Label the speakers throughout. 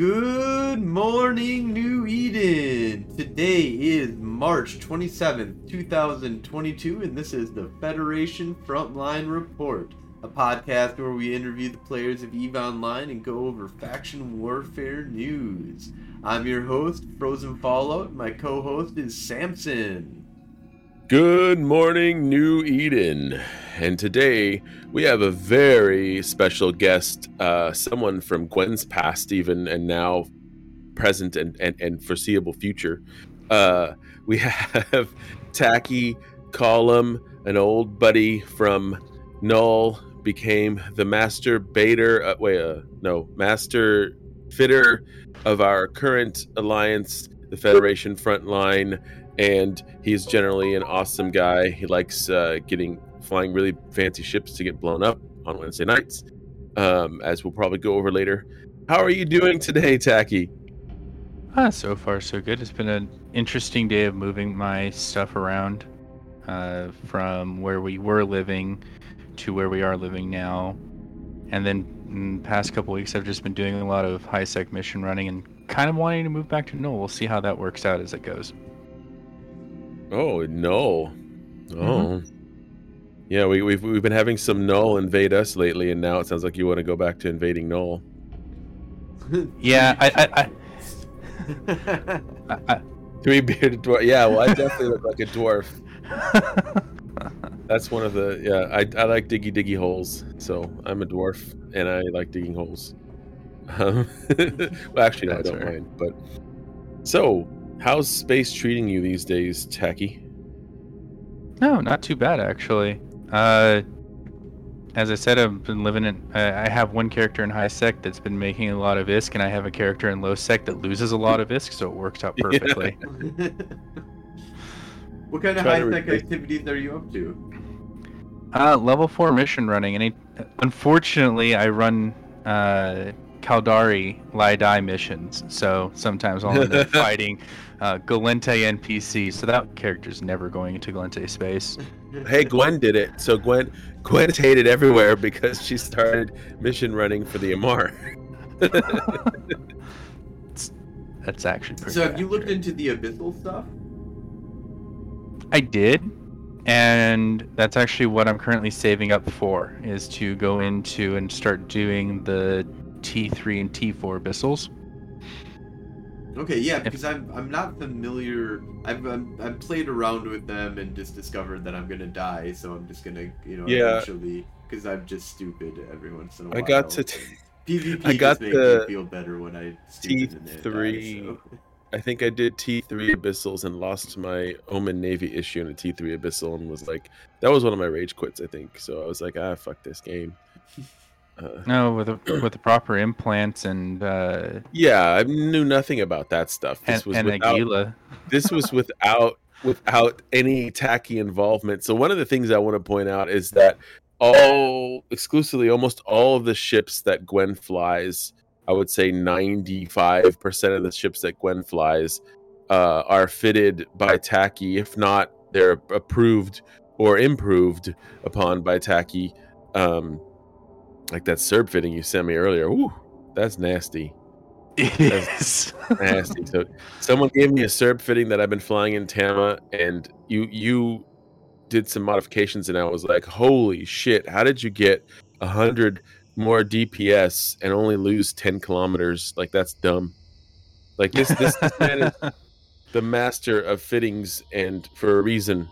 Speaker 1: Good morning, New Eden. Today is March 27th, 2022, and this is the Federation Frontline Report, a podcast where we interview the players of EVE Online and go over faction warfare news. I'm your host, Frozen Fallout. My co host is Samson.
Speaker 2: Good morning, New Eden. And today we have a very special guest, uh, someone from Gwen's past, even and now present and, and, and foreseeable future. Uh, we have Tacky Column, an old buddy from Null, became the master baiter. Uh, wait, uh, no, master fitter of our current alliance, the Federation Frontline and he's generally an awesome guy. He likes uh, getting flying really fancy ships to get blown up on Wednesday nights, um, as we'll probably go over later. How are you doing today, Tacky?
Speaker 3: Ah, so far so good. It's been an interesting day of moving my stuff around uh, from where we were living to where we are living now, and then in the past couple weeks I've just been doing a lot of high sec mission running and kind of wanting to move back to Null. We'll see how that works out as it goes.
Speaker 2: Oh no! Oh, mm-hmm. yeah. We, we've we've been having some null invade us lately, and now it sounds like you want to go back to invading null.
Speaker 3: yeah, I, I,
Speaker 2: I, I three bearded dwarf. Yeah, well, I definitely look like a dwarf. That's one of the yeah. I I like diggy diggy holes, so I'm a dwarf, and I like digging holes. Um, well, actually, no, I don't fair. mind. But so How's space treating you these days, Tacky?
Speaker 3: No, not too bad actually. Uh, as I said, I've been living in. Uh, I have one character in high sec that's been making a lot of ISK, and I have a character in low sec that loses a lot of ISK, so it works out perfectly.
Speaker 1: what kind of high sec activities are you up to?
Speaker 3: Uh, level four mission running, and unfortunately, I run uh, Caldari lie die missions, so sometimes I'll end up fighting uh, Gallente NPC. So that character's never going into Gallente space.
Speaker 2: Hey, Gwen did it. So Gwen, Gwen's hated everywhere because she started mission running for the Amarr.
Speaker 3: That's actually pretty.
Speaker 1: So have you looked into the abyssal stuff?
Speaker 3: I did, and that's actually what I'm currently saving up for is to go into and start doing the T3 and T4 abyssals.
Speaker 1: Okay, yeah, because if... I'm I'm not familiar. I've I'm, I've played around with them and just discovered that I'm gonna die, so I'm just gonna you know yeah. eventually because I'm just stupid every once in a while.
Speaker 2: I got to. T-
Speaker 1: PvP I got just the me feel better when I
Speaker 2: T three. So. I think I did T three abyssals and lost my Omen Navy issue in a T three abyssal and was like, that was one of my rage quits. I think so. I was like, ah, fuck this game.
Speaker 3: Uh, no, with the, with the proper implants and uh,
Speaker 2: yeah, I knew nothing about that stuff.
Speaker 3: This and, was and without,
Speaker 2: this was without without any tacky involvement. So one of the things I want to point out is that all exclusively, almost all of the ships that Gwen flies, I would say ninety five percent of the ships that Gwen flies uh, are fitted by Tacky. If not, they're approved or improved upon by Tacky. Um, like that Cerb fitting you sent me earlier. Ooh, that's nasty.
Speaker 3: That's
Speaker 2: nasty. So someone gave me a Cerb fitting that I've been flying in Tama, and you you did some modifications, and I was like, holy shit! How did you get a hundred more DPS and only lose ten kilometers? Like that's dumb. Like this this, this man is the master of fittings, and for a reason.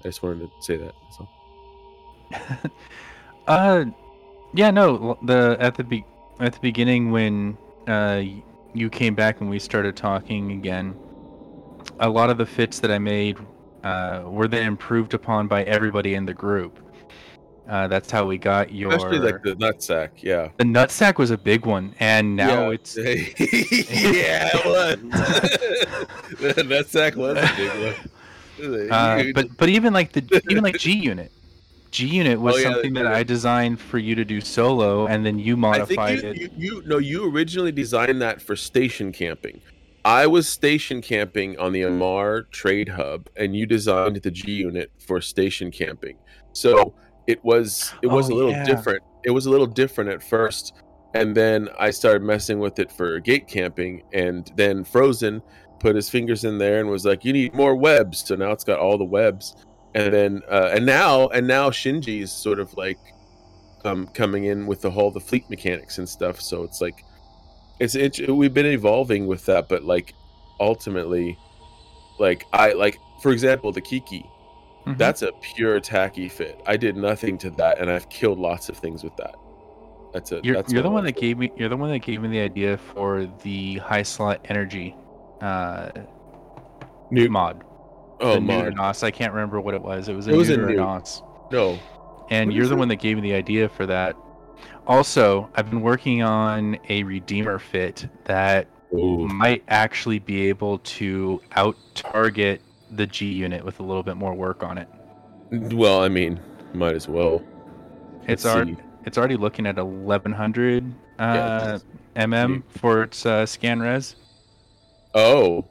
Speaker 2: I just wanted to say that. So.
Speaker 3: uh yeah, no. The at the be- at the beginning when uh, you came back and we started talking again, a lot of the fits that I made uh, were then improved upon by everybody in the group. Uh, that's how we got your.
Speaker 2: Especially like the nutsack, yeah.
Speaker 3: The nutsack was a big one, and now
Speaker 2: yeah.
Speaker 3: it's.
Speaker 2: yeah, it was. the nutsack was a big
Speaker 3: one. Uh, but but even like the even like G unit, G Unit was oh, yeah, something that I designed for you to do solo, and then you modified
Speaker 2: you,
Speaker 3: it.
Speaker 2: You, you, no, you originally designed that for station camping. I was station camping on the Amarr Trade Hub, and you designed the G Unit for station camping. So it was it was oh, a little yeah. different. It was a little different at first, and then I started messing with it for gate camping, and then Frozen put his fingers in there and was like, "You need more webs." So now it's got all the webs, and then uh, and now and now Shinji's sort of like um, coming in with the whole the fleet mechanics and stuff. So it's like it's, it's we've been evolving with that, but like ultimately, like I like for example the Kiki.
Speaker 3: Mhm.
Speaker 2: That's a pure tacky fit. I did nothing to that, and I've killed lots of things with that. That's a.
Speaker 3: You're,
Speaker 2: that's
Speaker 3: you're the one that gave me. You're the one that gave me the idea for the high slot energy uh,
Speaker 2: New
Speaker 3: mod.
Speaker 2: Oh
Speaker 3: the. Neutronos. I can't remember what it was. It was a
Speaker 2: It was a new-. No,
Speaker 3: And
Speaker 2: What
Speaker 3: you're the
Speaker 2: it?
Speaker 3: one that gave me the idea for that. Also, I've been working on a Redeemer fit that
Speaker 2: Ooh.
Speaker 3: might actually be able to out target the G unit with a little bit more work on it.
Speaker 2: Well, I mean, might as well.
Speaker 3: It's already it's already looking at 1100
Speaker 2: Yeah,
Speaker 3: uh, mm for its uh, scan res.
Speaker 2: Oh,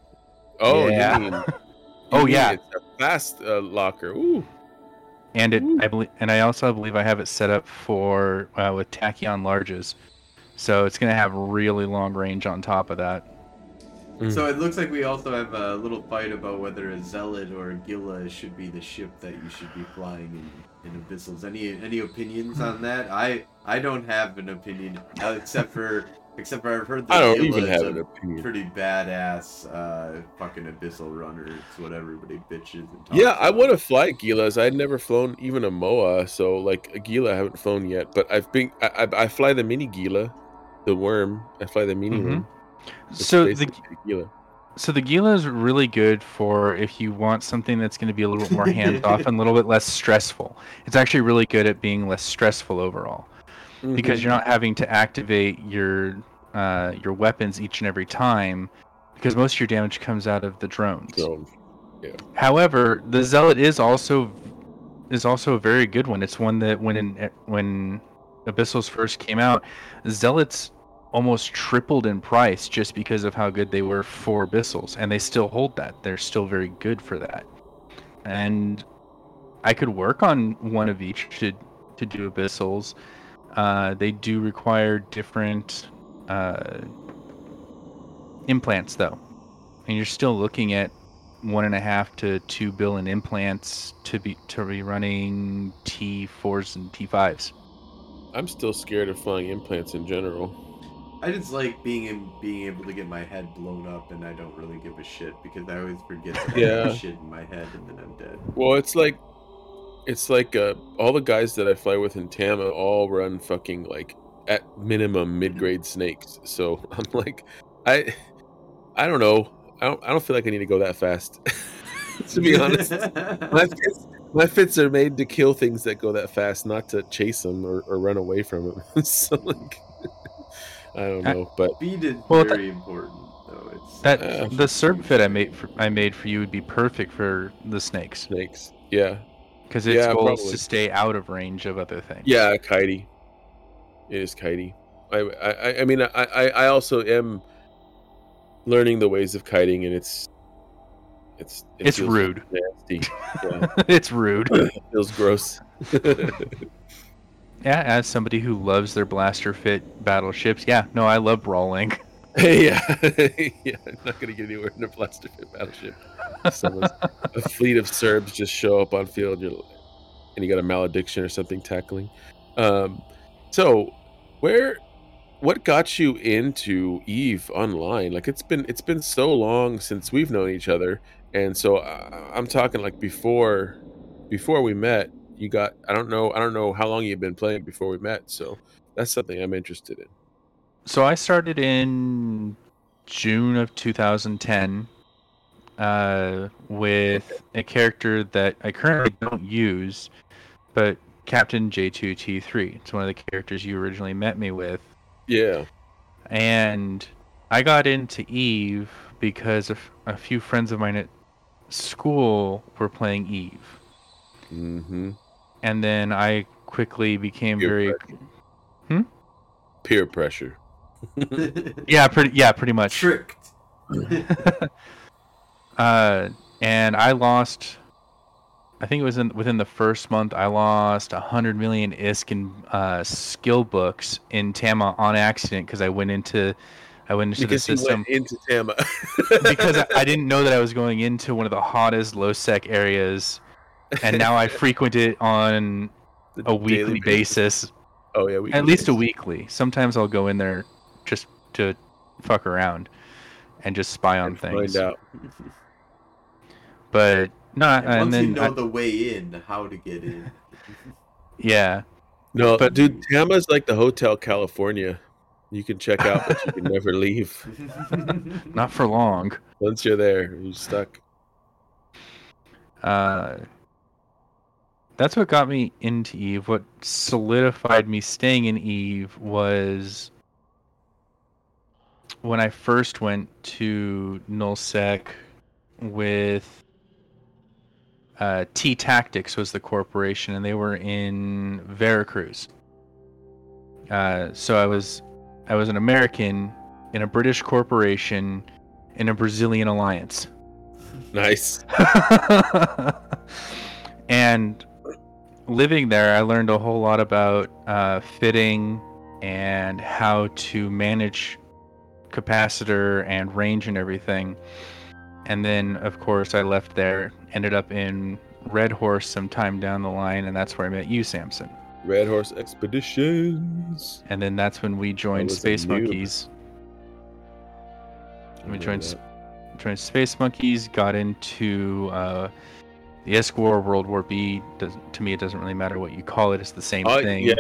Speaker 2: oh,
Speaker 3: Yeah.
Speaker 2: you mean? you
Speaker 3: Oh,
Speaker 2: mean
Speaker 3: yeah.
Speaker 2: it's a fast uh, locker. Ooh,
Speaker 3: And it,
Speaker 2: Ooh.
Speaker 3: I believe, and I also believe I have it set up for uh, with tachyon larges, so it's gonna have really long range on top of that.
Speaker 1: So it looks like we also have a little fight about whether a Zealot or a Gila should be the ship that you should be flying in, in Abyssals. Any any opinions on that? I I don't have an opinion uh, except for except for I've heard that
Speaker 2: I don't even have
Speaker 1: a
Speaker 2: an opinion.
Speaker 1: pretty badass uh, fucking Abyssal runner. It's what everybody bitches and talks
Speaker 2: Yeah, I
Speaker 1: about.
Speaker 2: want to fly Gilas. I'd never flown even a Moa, so like a Gila, I haven't flown yet. But I've been, I, I, I fly the mini Gila, the worm. I fly the mini
Speaker 3: Mhm.
Speaker 2: one. It's
Speaker 3: So the
Speaker 2: basically Gila.
Speaker 3: so the Gila is really good for if you want something that's going to be a little bit more hands off and a little bit less stressful. It's actually really good at being less stressful overall. Because
Speaker 2: Mhm.
Speaker 3: you're not having to activate your uh, your weapons each and every time because most of your damage comes out of the drones.
Speaker 2: So,
Speaker 3: However, the zealot is also is also a very good one. It's one that when in, when Abyssals first came out, zealots almost tripled in price just because of how good they were for Abyssals, and they still hold that. They're still very good for that. And I could work on one of each to to do Abyssals. Uh, they do require different uh, implants, though, and you're still looking at one and a half to two billion implants to be to be running T4s and T5s.
Speaker 2: I'm still scared of flying implants in general.
Speaker 1: I just like being in, being able to get my head blown up, and I don't really give a shit because I always forget to have
Speaker 2: Yeah.
Speaker 1: shit in my head, and then I'm dead.
Speaker 2: Well, it's like, it's like uh, all the guys that I fly with in Tama all run fucking like at minimum mid-grade snakes. So I'm like, I, I don't know. I don't. I don't feel like I need to go that fast. to be honest, my fits, my fits are made to kill things that go that fast, not to chase them or, or run away from them. so like, I don't know, but
Speaker 1: Speed is
Speaker 3: Well,
Speaker 1: very important, though. It's
Speaker 3: That
Speaker 2: Uh,
Speaker 3: the cerb fit I made for, I made for you would be perfect for the snakes
Speaker 2: snakes. Yeah,
Speaker 3: because its
Speaker 2: Yeah,
Speaker 3: goal is to stay out of range of other things.
Speaker 2: Yeah, kitey. It is kitey. I I I- mean I I I also am learning the ways of kiting, and it's it's it
Speaker 3: It's rude.
Speaker 2: nasty. Yeah,
Speaker 3: it's rude.
Speaker 2: it feels gross.
Speaker 3: Yeah, as somebody who loves their blaster fit battleships, yeah, no, I love brawling.
Speaker 2: yeah, yeah. I'm not gonna get anywhere in a blaster battleship. Someone's, a fleet of Cerbs just show up on field, you're, and you got a malediction or something tackling. Um, so where, what got you into Eve online? Like it's been it's been so long since we've known each other, and so uh, I'm talking like before, before we met. You got I don't know I don't know how long you've been playing before we met, so that's something I'm interested in.
Speaker 3: So I started in June of 2010 uh, with a character that I currently don't use, but Captain J2T3. It's one of the characters you originally met me with.
Speaker 2: Yeah.
Speaker 3: And I got into Eve because a few friends of mine at school were playing Eve.
Speaker 2: Mm-hmm.
Speaker 3: And then I quickly became
Speaker 2: Peer
Speaker 3: very
Speaker 2: Peer pressure.
Speaker 3: yeah, pretty yeah, pretty much.
Speaker 1: tricked.
Speaker 3: uh, and I lost I think it was in within the first month I lost a hundred million ISK in uh, skill books in Tama on accident because I went into I went into
Speaker 2: because
Speaker 3: the system
Speaker 2: went into Tama.
Speaker 3: because I, I didn't know that I was going into one of the hottest low sec areas, and now I frequent it on a weekly basis,
Speaker 2: Oh yeah, we
Speaker 3: at least a weekly. Sometimes I'll go in there just to fuck around and just spy on
Speaker 2: and
Speaker 3: things.
Speaker 2: find out.
Speaker 3: But no,
Speaker 1: And
Speaker 3: and,
Speaker 1: once
Speaker 3: then
Speaker 1: you know
Speaker 3: I-
Speaker 1: the way in, how to get in.
Speaker 3: yeah,
Speaker 2: No,
Speaker 3: But-
Speaker 2: dude, Tama's like the Hotel California. You can check out, but you can never leave.
Speaker 3: not for long.
Speaker 2: Once you're there, you're stuck.
Speaker 3: Uh, that's what got me into Eve. What solidified me staying in Eve was when I first went to Nullsec with uh, T Tactics was the corporation, and they were in Veracruz. Uh, so I was I was an American in a British corporation in a Brazilian alliance.
Speaker 2: Nice.
Speaker 3: and living there, I learned a whole lot about uh, fitting and how to manage capacitor and range and everything. And then, of course, I left there, ended up in Red Horse some time down the line, and that's where I met you, Samson.
Speaker 2: Red Horse Expeditions.
Speaker 3: And then that's when we joined Space. Monkeys. We joined
Speaker 2: that.
Speaker 3: joined Space Monkeys, got into uh, the ESC War, World War B. Does, to me, it doesn't really matter what you call it; it's the same thing.
Speaker 2: Yeah,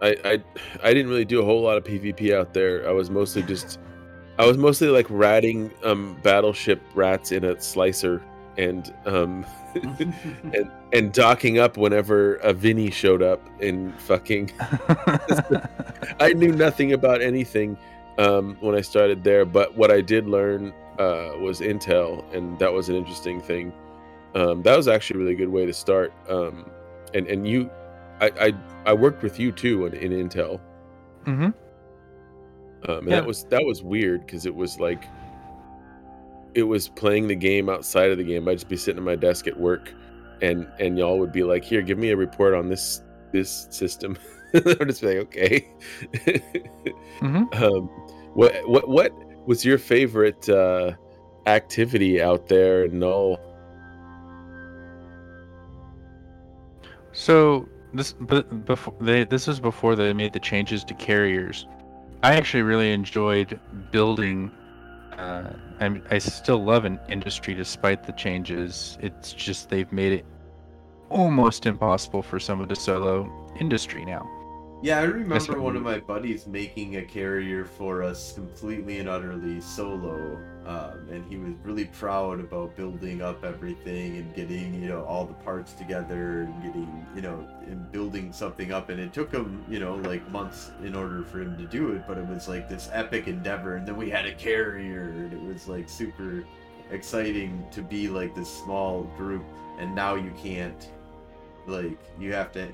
Speaker 2: I, I I didn't really do a whole lot of PvP out there. I was mostly just I was mostly like ratting um battleship rats in a slicer and um and and docking up whenever a Vinny showed up and fucking I knew nothing about anything um, when I started there, but what I did learn uh, was Intel, and that was an interesting thing. Um, that was actually a really good way to start. Um, and and you, I, I I worked with you too in, in Intel,
Speaker 3: hmm
Speaker 2: um, and
Speaker 3: Yeah.
Speaker 2: that was that was weird because it was like it was playing the game outside of the game. I'd just be sitting at my desk at work, and and y'all would be like, "Here, give me a report on this this system." I'd just be like, "Okay."
Speaker 3: hmm
Speaker 2: um, what what what was your favorite uh, activity out there Null?
Speaker 3: So this, but before they, this was before they made the changes to carriers. I actually really enjoyed building. Uh, I I still love an industry despite the changes. It's just they've made it almost impossible for someone to solo industry now.
Speaker 1: Yeah, I remember one of my buddies making a carrier for us completely and utterly solo, um, and he was really proud about building up everything and getting you know all the parts together and getting you know and building something up. And it took him you know like months in order for him to do it, but it was like this epic endeavor. And then we had a carrier, and it was like super exciting to be like this small group. And now you can't, like you have to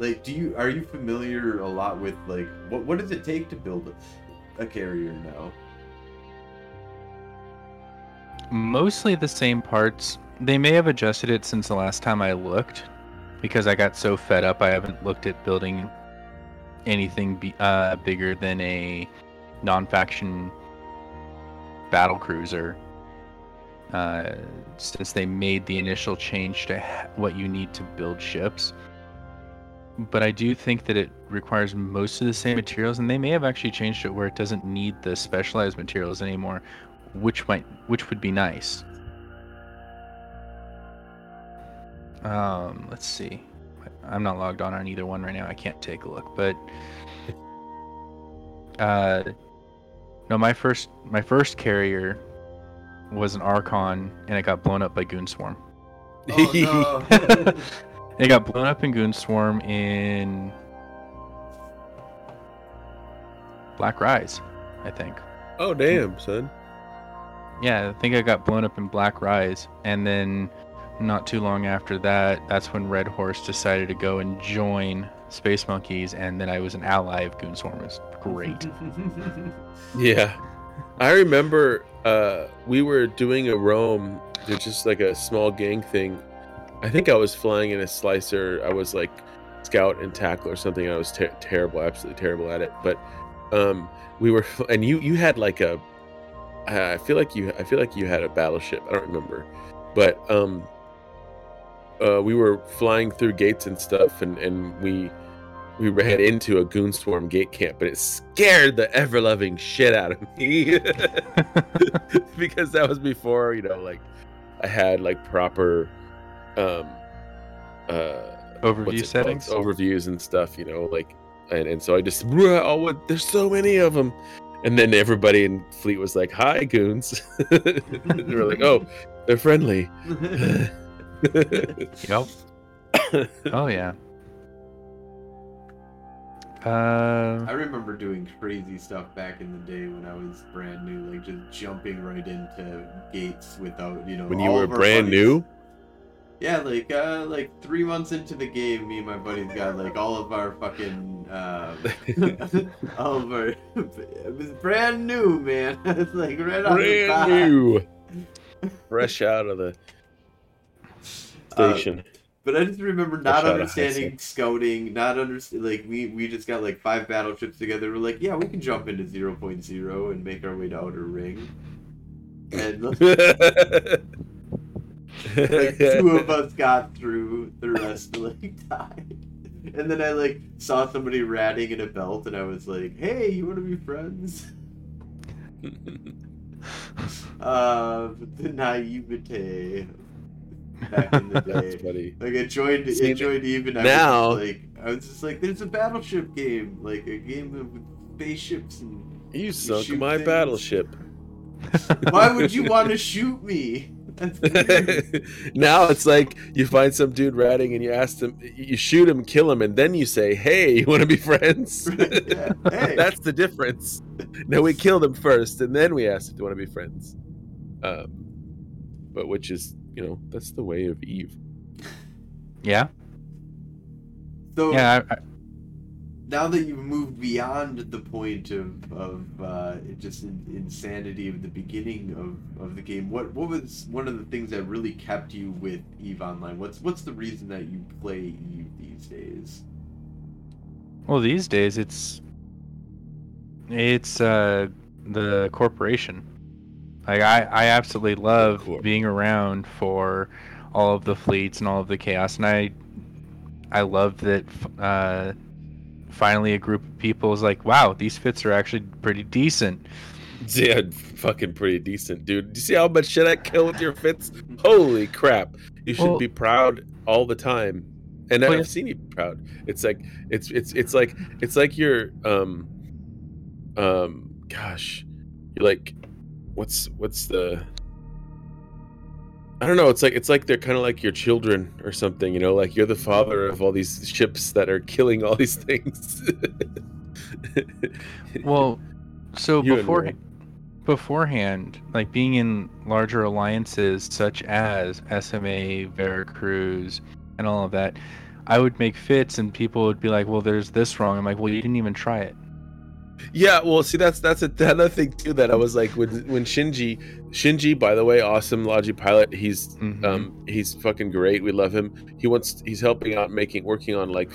Speaker 1: like do you are you familiar a lot with like what what does it take to build a, a carrier now
Speaker 3: Mostly the same parts. They may have adjusted it since the last time I looked, because I got so fed up. I haven't looked at building anything be, uh, bigger than a non-faction battle cruiser. Uh, since they made the initial change to h- what you need to build ships, but I do think that it requires most of the same materials, and they may have actually changed it where it doesn't need the specialized materials anymore, which might which would be nice. Um, let's see. I'm not logged on on either one right now. I can't take a look, but uh, no, my first my first carrier was an Archon, and it got blown up by Goonswarm.
Speaker 1: oh no
Speaker 3: It got blown up in Goonswarm in Black Rise, I think.
Speaker 2: oh damn, son!
Speaker 3: Yeah, I think I got blown up in Black Rise, and then not too long after that, that's when Red Horse decided to go and join Space Monkeys, and then I was an ally of Goonswarm. It was great.
Speaker 2: Yeah, I remember uh, we were doing a roam. There's just like a small gang thing, I think I was flying in a slicer. I was like scout and tackle or something. I was ter- terrible, absolutely terrible at it. But um, we were, and you you had like a. I feel like you. I feel like you had a battleship. I don't remember, but um, uh, we were flying through gates and stuff, and and we we ran into a goon swarm gate camp, but it scared the ever loving shit out of me because that was before you know like I had like proper um uh
Speaker 3: Overview settings.
Speaker 2: called? overviews and stuff, you know, like and, and so I just oh what there's so many of them. And then everybody in fleet was like, "Hi, goons." they were like, "Oh, they're friendly."
Speaker 3: Yep. oh yeah. Uh,
Speaker 1: I remember doing crazy stuff back in the day when I was brand new, like just jumping right into gates without, you know.
Speaker 2: when you were brand
Speaker 1: buddies-
Speaker 2: new,
Speaker 1: Yeah, like uh, like three months into the game, me and my buddies got like all of our fucking, uh, all of our. It was brand new, man. it's like right out of the
Speaker 2: brand new, fresh out of the
Speaker 1: Uh,
Speaker 2: station.
Speaker 1: But I just remember not
Speaker 2: out of high
Speaker 1: understanding scouting, not understand like we we just got like five battleships together. We're like, yeah, we can jump into 0.0 and make our way to Outer Ring. And like two of us got through, the rest like died. And then I like saw somebody ratting in a belt, and I was like, "Hey, you want to be friends?" Uh, the naivete back in the day.
Speaker 2: That's funny.
Speaker 1: Like I joined,
Speaker 2: See,
Speaker 1: I joined even. I
Speaker 2: now-
Speaker 1: was like I was just like, "There's a battleship game, like a game of spaceships and."
Speaker 2: You sunk my
Speaker 1: things.
Speaker 2: battleship.
Speaker 1: Why would you want to shoot me? That's weird.
Speaker 2: now it's like you find some dude ratting and you ask him, you shoot him, kill him, and then you say, "Hey, you want to be friends?"
Speaker 1: Yeah, hey.
Speaker 2: That's the difference. No, we kill them first, and then we ask if they want to be friends. Um, but which is, you know, that's the way of Eve.
Speaker 3: yeah.
Speaker 1: so
Speaker 3: Yeah. I, I,
Speaker 1: now that you've moved beyond the point of of uh, just in, insanity of the beginning of, of the game, what what was one of the things that really kept you with Eve Online? What's what's the reason that you play Eve these days?
Speaker 3: well, these days it's it's uh the corporation. Like I, I absolutely love
Speaker 2: corp.
Speaker 3: being around for all of the fleets and all of the chaos, and I I love that uh, finally a group of people is like, wow, these fits are actually pretty decent.
Speaker 2: Yeah, fucking pretty decent, dude. Do you see how much shit I kill with your fits? Holy crap! You should
Speaker 3: Well-
Speaker 2: be proud all the time. And
Speaker 3: Well,
Speaker 2: I've
Speaker 3: yeah.
Speaker 2: seen you proud. It's like it's it's it's like it's like you're um um gosh, you're like what's what's the I don't know. It's like it's like they're kind of like your children or something, you know. Like you're the father of all these ships that are killing all these things.
Speaker 3: Well, so
Speaker 2: You
Speaker 3: before beforehand, like being in larger alliances such as SMA, Veracruz, and all of that, I would make fits and people would be like, "Well, there's this wrong." I'm like, "Well, you didn't even try it."
Speaker 2: Yeah, well, see, that's that's another thing too that I was like when when Shinji, Shinji, by the way, awesome Logi pilot. He's
Speaker 3: Mhm.
Speaker 2: um he's fucking great. We love him. He wants he's helping out making working on like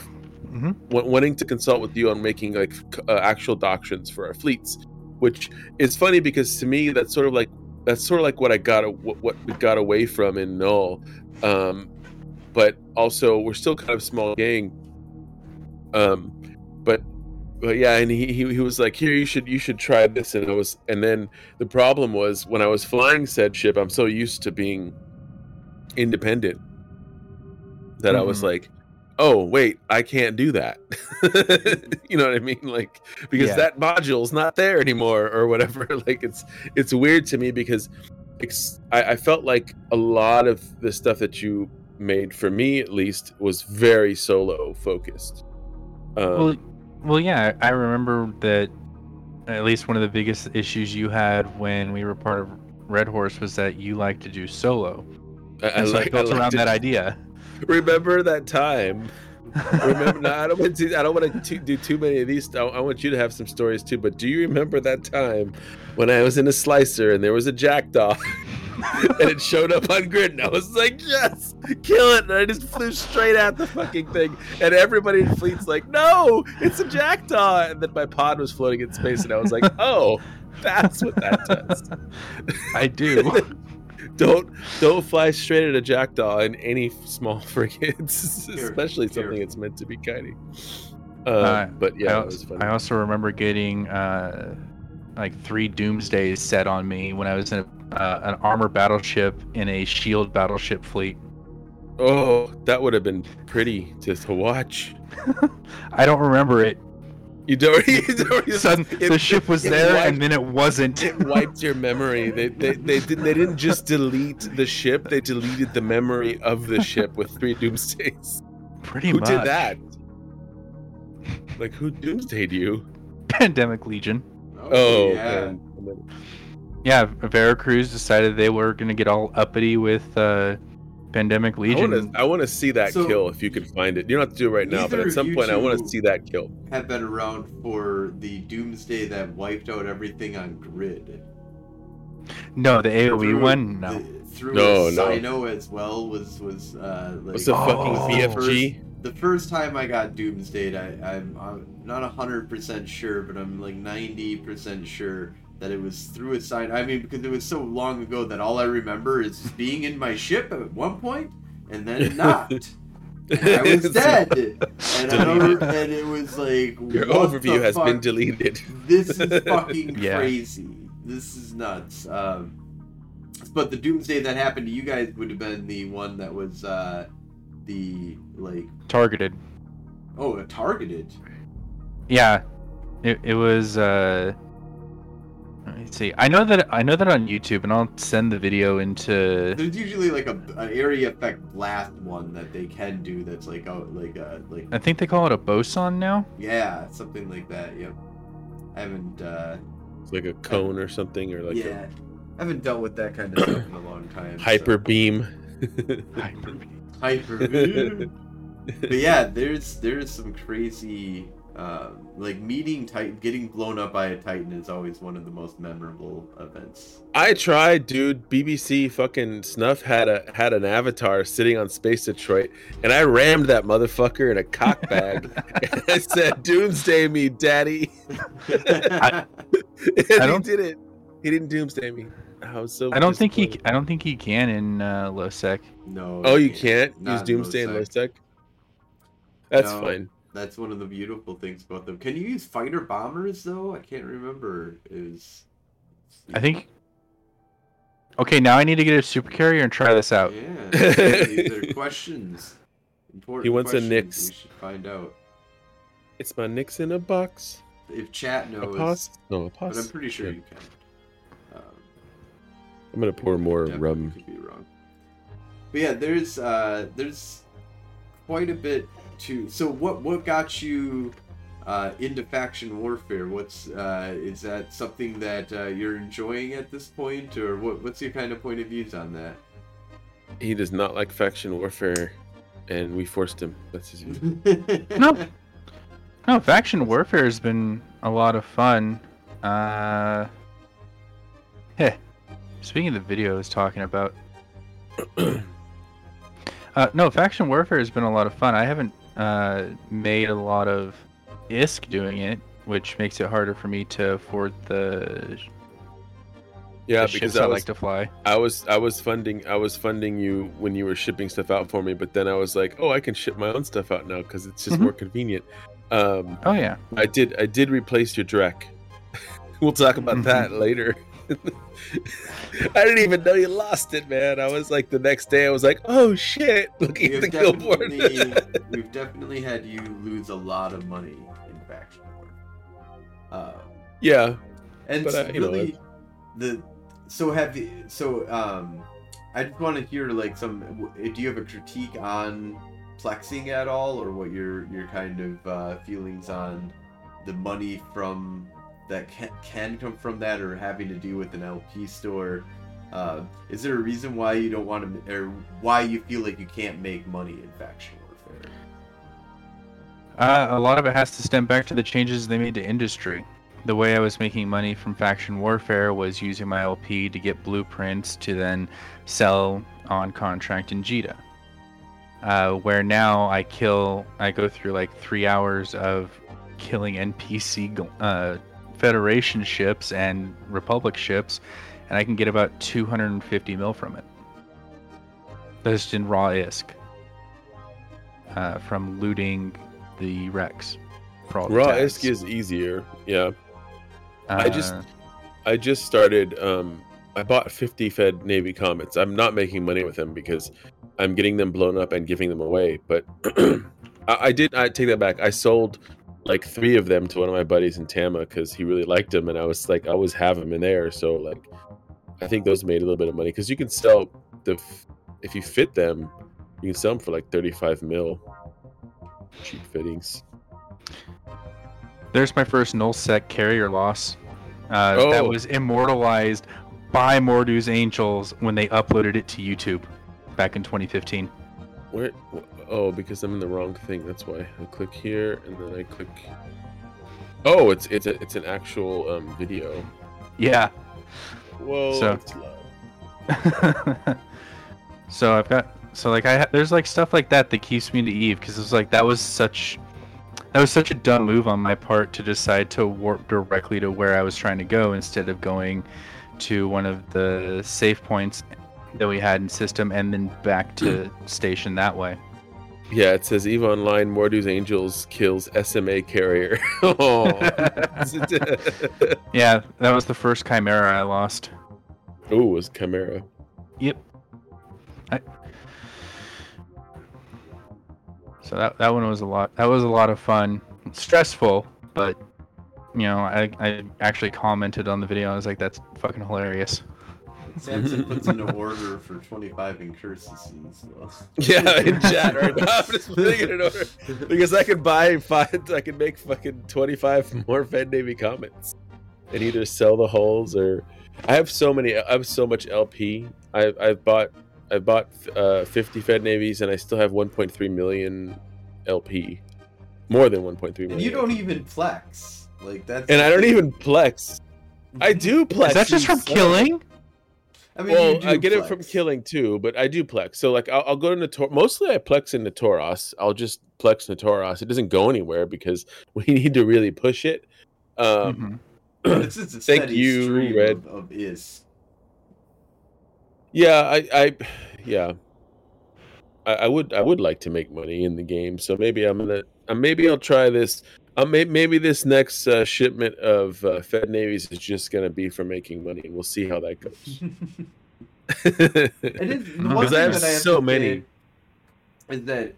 Speaker 3: Mhm.
Speaker 2: wa- wanting to consult with you on making like uh, actual doctrines for our fleets, which is funny because to me that's sort of like that's sort of like what I got what, what we got away from in Null, um, but also we're still kind of small gang. Um, but yeah, and he, he he was like, here you should you should try this, and I was and then the problem was when I was flying said ship, I'm so used to being independent that I was
Speaker 3: Mhm.
Speaker 2: like, oh wait, I can't do that. you know what I mean? Like because
Speaker 3: Yeah.
Speaker 2: that module's not there anymore or whatever. Like it's it's weird to me because it's, I, I felt like a lot of the stuff that you made for me at least was very solo focused. Um,
Speaker 3: Well, well, yeah, I I remember that. At least one of the biggest issues you had when we were part of Red Horse was that you like to do solo.
Speaker 2: I, I
Speaker 3: so
Speaker 2: like- I
Speaker 3: built
Speaker 2: like
Speaker 3: around
Speaker 2: to-
Speaker 3: that idea.
Speaker 2: Remember that time? Remember? no, I don't want to. I don't want to do too many of these. I, I want you to have some stories too. But do you remember that time when I was in a slicer and there was a jackdaw? and it showed up on grid, and I was like, yes, kill it. And I just flew straight at the fucking thing, and everybody in fleet's like, no, it's a jackdaw. And then my pod was floating in space, and I was like, oh, that's what that does.
Speaker 3: I do.
Speaker 2: don't don't fly straight at a jackdaw in any small frigates, especially something that's meant to be kiting. Uh,
Speaker 3: Uh,
Speaker 2: but yeah,
Speaker 3: I,
Speaker 2: it was
Speaker 3: also. I also remember getting uh, like three doomsdays set on me when I was in a, uh, an armor battleship in a shield battleship fleet.
Speaker 2: oh, that would have been pretty to, to watch.
Speaker 3: I don't remember it.
Speaker 2: You don't. You don't
Speaker 3: Sudden,
Speaker 2: it-
Speaker 3: the ship was
Speaker 2: it
Speaker 3: there
Speaker 2: wiped-
Speaker 3: and then it wasn't.
Speaker 2: it wiped your memory. They they they, did, they didn't just delete the ship; they deleted the memory of the ship with three doomsdays.
Speaker 3: Pretty
Speaker 2: who
Speaker 3: much.
Speaker 2: did that? Like who doomsdayed you?
Speaker 3: Pandemic Legion.
Speaker 2: Oh,
Speaker 1: yeah.
Speaker 2: man. And
Speaker 3: Yeah, Veracruz decided they were going to get all uppity with uh, Pandemic Legion.
Speaker 2: I want to see that
Speaker 1: So-
Speaker 2: kill if you can find it. You don't have to do it right now, but at some point I want to see that kill.
Speaker 1: Have been around for the doomsday that wiped out everything on grid.
Speaker 3: no, the AOE
Speaker 1: Through-
Speaker 3: one, no.
Speaker 1: the- through
Speaker 2: No,
Speaker 1: a
Speaker 2: no.
Speaker 1: cyno as well was was uh like
Speaker 2: What's the
Speaker 3: Oh.
Speaker 2: fucking
Speaker 1: was the first- time I got Doomsday, I, I'm, I'm not hundred percent sure, but I'm like ninety percent sure that it was through a sign. I mean, because it was so long ago that all I remember is being in my ship at one point and then not. And I was dead, and, I don't, and it was like
Speaker 2: Your overview has been deleted.
Speaker 1: This is fucking
Speaker 3: Yeah.
Speaker 1: crazy. This is nuts. Um, but the doomsday that happened to you guys would have been the one that was uh, the like
Speaker 3: Targeted.
Speaker 1: oh a targeted.
Speaker 3: Yeah, it, it was. Uh, let me see. I know that I know that on YouTube, and I'll send the video into.
Speaker 1: There's usually like a an area effect blast one that they can do. That's like oh like uh like
Speaker 3: I think they call it a boson now.
Speaker 1: yeah something like that. Yep. I haven't uh,
Speaker 2: It's like a cone or something, or like
Speaker 1: yeah I haven't dealt with that kind of stuff in a long time.
Speaker 2: a
Speaker 1: so-
Speaker 2: hyper beam.
Speaker 1: hyper. but yeah, there's there's some crazy um, like meeting Titan, getting blown up by a Titan is always one of the most memorable events.
Speaker 2: I tried, dude. BBC fucking Snuff had a had an avatar sitting on Space Detroit, and I rammed that motherfucker in a cock bag. and I said, "Doomsday me, daddy."
Speaker 3: I-
Speaker 2: and
Speaker 3: I don't-
Speaker 2: he did it. He didn't doomsday me. I was so.
Speaker 3: I don't think he. I don't think he can in uh, low sec.
Speaker 1: no.
Speaker 2: Oh, you can't
Speaker 1: Not
Speaker 2: use
Speaker 1: in
Speaker 2: doomsday in
Speaker 1: low-sec.
Speaker 2: low sec. That's
Speaker 1: No.
Speaker 2: fine.
Speaker 1: That's one of the beautiful things about them. Can you use fighter bombers though? I can't remember. Is
Speaker 3: I think. Okay, now I need to get a super carrier and try this out.
Speaker 1: Yeah, these are questions. Important
Speaker 2: He wants a
Speaker 1: Nix.
Speaker 2: Nyx.
Speaker 1: We should find out
Speaker 2: It's my Nyx in a box.
Speaker 1: if chat knows,
Speaker 2: A
Speaker 1: knows.
Speaker 2: pos? No, a
Speaker 1: But I'm pretty sure
Speaker 2: Yeah.
Speaker 1: you can.
Speaker 2: I'm gonna pour more
Speaker 1: definitely
Speaker 2: rum.
Speaker 1: Could be wrong. But yeah, there's uh, there's quite a bit to. So what what got you uh, into faction warfare? What's uh, is that something that uh, you're enjoying at this point, or what what's your kind of point of views on that?
Speaker 2: He does not like faction warfare, and we forced him. That's his view.
Speaker 3: No. No, faction warfare has been a lot of fun. Uh, heh. Speaking of the video I was talking about, uh, no, faction warfare has been a lot of fun. I haven't uh, made a lot of ISK doing it, which makes it harder for me to afford the,
Speaker 2: Yeah,
Speaker 3: the
Speaker 2: because I
Speaker 3: I like to fly.
Speaker 2: I was I was funding I was funding you when you were shipping stuff out for me, but then I was like, oh, I can ship my own stuff out now because it's just
Speaker 3: Mhm.
Speaker 2: more convenient. Um,
Speaker 3: Oh yeah,
Speaker 2: I did I did replace your Drek. we'll talk about that
Speaker 3: Mm-hmm.
Speaker 2: later. I didn't even know you lost it, man. I was like the next day I was like, oh shit, looking at the billboard.
Speaker 1: we've definitely had you lose a lot of money in faction warfare. Uh,
Speaker 2: yeah,
Speaker 1: and
Speaker 2: But, uh, you know,
Speaker 1: really the so have you so um I just want to hear like some do you have a critique on plexing at all or what your your kind of uh, feelings on the money from that can, can come from that or having to do with an LP store uh, is there a reason why you don't want to or why you feel like you can't make money in faction warfare
Speaker 3: uh, a lot of it has to stem back to the changes they made to industry. the way I was making money from faction warfare was using my LP to get blueprints to then sell on contract in Jita. Uh, where now I kill, I go through like three hours of killing NPC uh, Federation ships and Republic ships, and I can get about 250 mil from it. That's in raw ISK. Uh, from looting the wrecks.
Speaker 2: Raw. ISK is easier. Yeah.
Speaker 3: Uh,
Speaker 2: I just- I just started. Um, I bought 50 Fed Navy Comets. I'm not making money with them because I'm getting them blown up and giving them away. But I, I did. I take that back. I sold like three of them to one of my buddies in Tama because he really liked them, and I was like, I always have them in there. So like, I think those made a little bit of money because you can sell the f- if you fit them, you can sell them for like 35 mil. Cheap fittings.
Speaker 3: There's my first null sec carrier loss. Uh,
Speaker 2: Oh.
Speaker 3: That was immortalized by Mordu's Angels when they uploaded it to YouTube back in 2015.
Speaker 2: Where? Oh, because I'm in the wrong thing. That's why. I click here and then I click. Oh, it's it's a, it's an actual um, video.
Speaker 3: Yeah.
Speaker 2: Whoa.
Speaker 3: So- so I've got so like I ha- there's like stuff like that that keeps me to Eve because it's like that was such that was such a dumb move on my part to decide to warp directly to where I was trying to go instead of going to one of the safe points that we had in system and then back to station that way.
Speaker 2: Yeah, it says Eve Online. Mordu's Angels kills SMA carrier. oh.
Speaker 3: Yeah, that was the first chimera I lost.
Speaker 2: oh, it was Chimera.
Speaker 3: Yep. I... So that that one was a lot. That was a lot of fun. Stressful, but you know, I I actually commented on the video. I was like, "That's fucking hilarious."
Speaker 1: Samson puts in an order for 25 incursus. So.
Speaker 2: Yeah, in chat right now. I'm just putting it in order because I could buy five. I could make fucking 25 more Fed Navy comets and either sell the hulls or. I have so many. I have so much LP. I've I've bought I bought uh, 50 Fed Navies and I still have 1.3 million LP, more than 1.3 million.
Speaker 1: And you don't even plex. Like that's.
Speaker 2: And I don't even plex. I do plex.
Speaker 3: Is that just from
Speaker 1: so-
Speaker 3: killing?
Speaker 1: I mean,
Speaker 2: well,
Speaker 1: you do
Speaker 2: I get it from killing too, but I do plex. So like, I'll, I'll go to Nator. Mostly, I plex in Natoros. I'll just plex Natoros. It doesn't go anywhere because we need to really push it. Um,
Speaker 3: Mhm.
Speaker 1: It's just a
Speaker 2: Thank you,
Speaker 1: stream
Speaker 2: Red.
Speaker 1: Of, of is.
Speaker 2: Yeah, I, I, yeah, I, I would, I would like to make money in the game. So maybe I'm gonna, uh, maybe I'll try this. Uh, may, maybe this next uh, shipment of uh, Fed Navies is just gonna be for making money. We'll see how that goes.
Speaker 1: It is
Speaker 2: Because I have
Speaker 1: I have
Speaker 2: so many.
Speaker 1: is that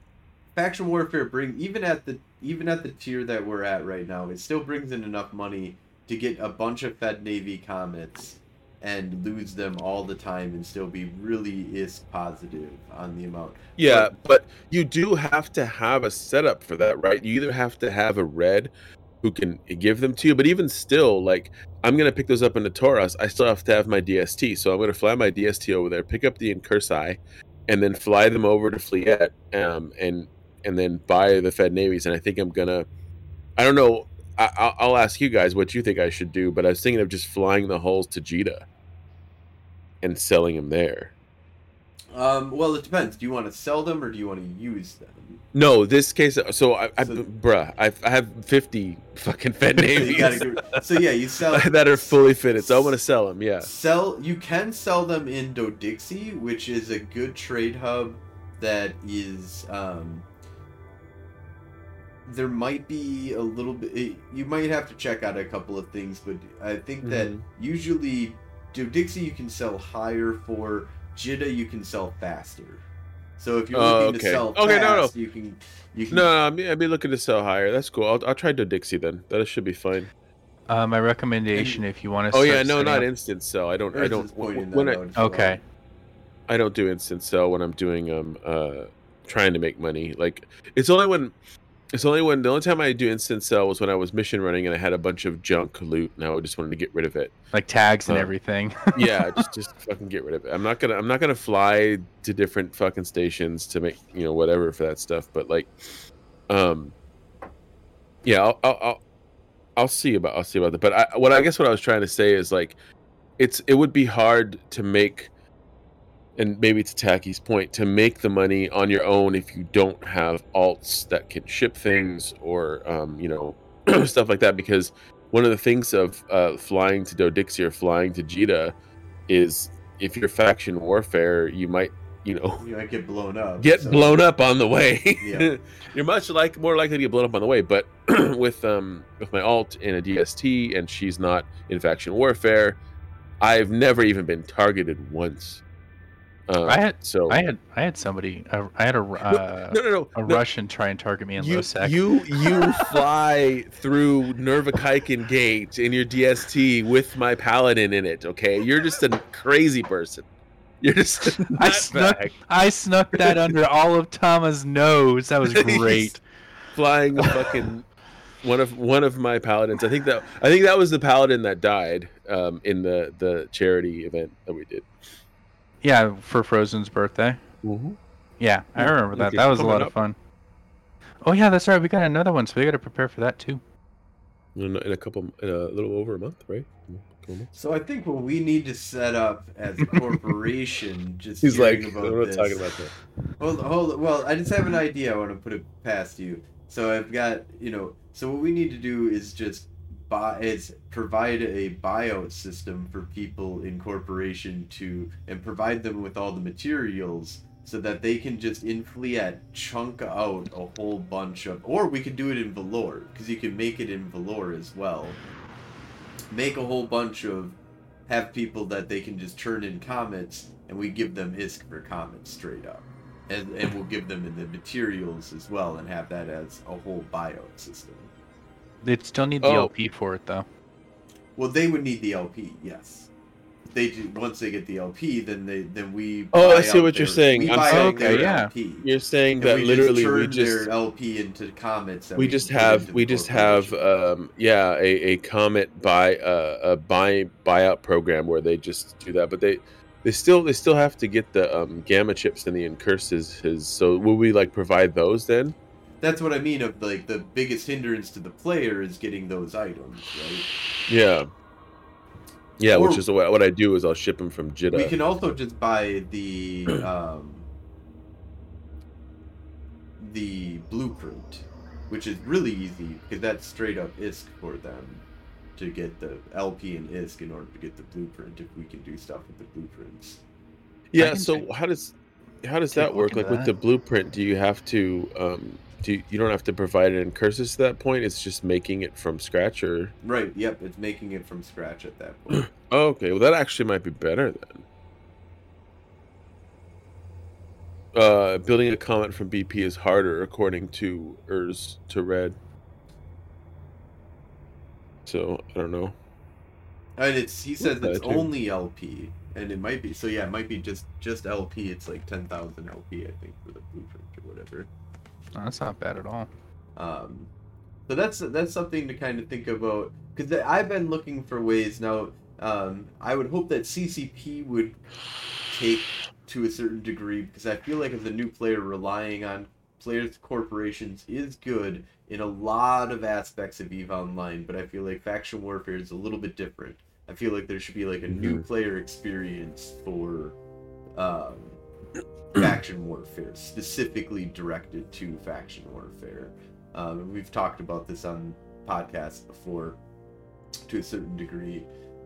Speaker 1: faction warfare bring even at the even at the tier that we're at right now, it still brings in enough money to get a bunch of Fed Navy comets and lose them all the time and still be really is positive on the amount.
Speaker 2: Yeah, but you do have to have a setup for that, right? You either have to have a red who can give them to you, but even still, like I'm gonna pick those up in the Taurus. I still have to have my DST, so I'm gonna fly my DST over there, pick up the Incursai, and then fly them over to Fliette, um, and and then buy the Fed navies. And I think I'm gonna, I don't know. I, I'll, I'll ask you guys what you think I should do, but I was thinking of just flying the hulls to Jita and selling them there.
Speaker 1: Um, well, it depends. Do you want to sell them or do you want to use them?
Speaker 2: No, this case. So I, I
Speaker 1: So-
Speaker 2: bruh, I, I have fifty fucking Fed navies
Speaker 1: so yeah, you sell
Speaker 2: that are fully fitted. So I want to sell them. Yeah.
Speaker 1: Sell you can sell them in Dodixie, which is a good trade hub that is um there might be a little bit eh, you might have to check out a couple of things, but I think that
Speaker 2: Mhm.
Speaker 1: Usually Dodixie you can sell higher for, Jita you can sell faster. So if you're
Speaker 2: Oh,
Speaker 1: looking to
Speaker 2: okay.
Speaker 1: sell
Speaker 2: Okay, no, no.
Speaker 1: fast, you can you can
Speaker 2: No, no, I'd be, I'd be looking to sell higher. That's cool. I'll, I'll try to Dixie then. That should be fine.
Speaker 3: Uh, my recommendation, if you want to.
Speaker 2: Oh yeah, no, not instant sell. I don't. I don't.
Speaker 1: is pointing
Speaker 2: When
Speaker 1: that
Speaker 2: I,
Speaker 1: out well.
Speaker 3: Okay.
Speaker 2: I don't do instant sell when I'm doing um uh trying to make money. Like it's only when it's only when the only time I do instant sell was when I was mission running and I had a bunch of junk loot and I just wanted to get rid of it.
Speaker 3: Like tags and
Speaker 2: Uh,
Speaker 3: everything.
Speaker 2: yeah, just just fucking get rid of it. I'm not gonna I'm not gonna fly to different fucking stations to make you know whatever for that stuff. But like, um, yeah, I'll I'll I'll, I'll see about I'll see about that. But I, what I guess what I was trying to say is like, it's it would be hard to make, and maybe to Tacky's point, to make the money on your own if you don't have alts that can ship things or um, you know stuff like that. Because one of the things of uh, flying to Dodixie or flying to Jita is if you're faction warfare, you might you know
Speaker 1: You might get blown up.
Speaker 2: get
Speaker 1: so-
Speaker 2: blown up on the way.
Speaker 1: Yeah.
Speaker 2: You're much like more likely to get blown up on the way. But with um with my alt in a DST and she's not in faction warfare, I've never even been targeted once. Uh,
Speaker 3: I had
Speaker 2: so
Speaker 3: I had I had somebody I had a uh,
Speaker 2: no no no,
Speaker 3: a. Russian try and target me in
Speaker 2: You,
Speaker 3: lowsec.
Speaker 2: you you fly through Nourvukaiken Gate in your DST with my paladin in it. Okay, you're just a crazy person. You're just
Speaker 3: I snuck. I snuck that under all of Tama's nose. That was great.
Speaker 2: flying a fucking one of one of my paladins. I think that I think that was the paladin that died um, in the the charity event that we did.
Speaker 3: Yeah, for Frozen's birthday. Mm-hmm. Yeah, I
Speaker 2: Yeah,
Speaker 3: remember that.
Speaker 2: okay,
Speaker 3: That was a lot
Speaker 2: up.
Speaker 3: of fun. Oh yeah, that's right. We got another one, so we got to prepare for that too.
Speaker 2: In a, in a couple, in a little over a month, right? A months.
Speaker 1: So I think what we need to set up as a corporation, just
Speaker 2: He's like,
Speaker 1: hearing
Speaker 2: I'm
Speaker 1: about
Speaker 2: not
Speaker 1: this.
Speaker 2: talking about that.
Speaker 1: Hold, hold. Well, I just have an idea. I want to put it past you. So I've got, you know. So what we need to do is just is provide a buyout system for people in corporation to, and provide them with all the materials so that they can just in chunk out a whole bunch of, or we could do it in Valor because you can make it in Valor as well. Make a whole bunch of, have people that they can just turn in comets, and we give them ISK for comets straight up and, and we'll give them in the materials as well and have that as a whole buyout system.
Speaker 3: They'd still need the
Speaker 2: Oh.
Speaker 3: LP for it though.
Speaker 1: Well, they would need the LP, yes. They do, once they get the LP, then they then we.
Speaker 2: Oh, I see
Speaker 1: out
Speaker 2: what you're saying.
Speaker 1: We
Speaker 2: I'm
Speaker 1: buy
Speaker 2: saying
Speaker 1: out their
Speaker 3: yeah.
Speaker 1: LP.
Speaker 2: You're saying
Speaker 1: And
Speaker 2: that
Speaker 1: we
Speaker 2: literally
Speaker 1: just
Speaker 2: we
Speaker 1: turn
Speaker 2: just
Speaker 1: their LP into comets. That
Speaker 2: we just have we just have um yeah a, a comet buy uh, a buy buyout program where they just do that but they they still they still have to get the um gamma chips and the Incursuses so will we like provide those then
Speaker 1: That's what I mean. Of like the biggest hindrance to the player is getting those items, right?
Speaker 2: yeah yeah which is what, what i do is i'll ship them from Jita.
Speaker 1: We can also just buy the um, the blueprint, which is really easy because that's straight up ISK for them to get the LP and ISK in order to get the blueprint. If we can do stuff with the blueprints,
Speaker 2: yeah so
Speaker 3: take-
Speaker 2: how does how does that work like
Speaker 3: into
Speaker 2: with the blueprint do you have to um do you, you don't have to provide it in curses to that point it's just making it from scratch or
Speaker 1: right? Yep, it's making it from scratch at that point.
Speaker 2: Oh, okay, well that actually might be better then. Uh, building a comet from BP is harder, according to Urs to Red. So I don't know.
Speaker 1: and it's he says it's
Speaker 2: too.
Speaker 1: only LP, and it might be so. Yeah, it might be just just LP. It's like ten thousand LP, I think, for the blueprint or whatever.
Speaker 3: No, that's not bad at all.
Speaker 1: Um, so that's that's something to kind of think about because I've been looking for ways now. Um, I would hope that CCP would take to a certain degree because I feel like as a new player, relying on players corporations is good in a lot of aspects of Eve Online, but I feel like faction warfare is a little bit different. I feel like there should be like a new player experience for um, faction warfare, specifically directed to faction warfare. Um, we've talked about this on podcasts before to a certain degree.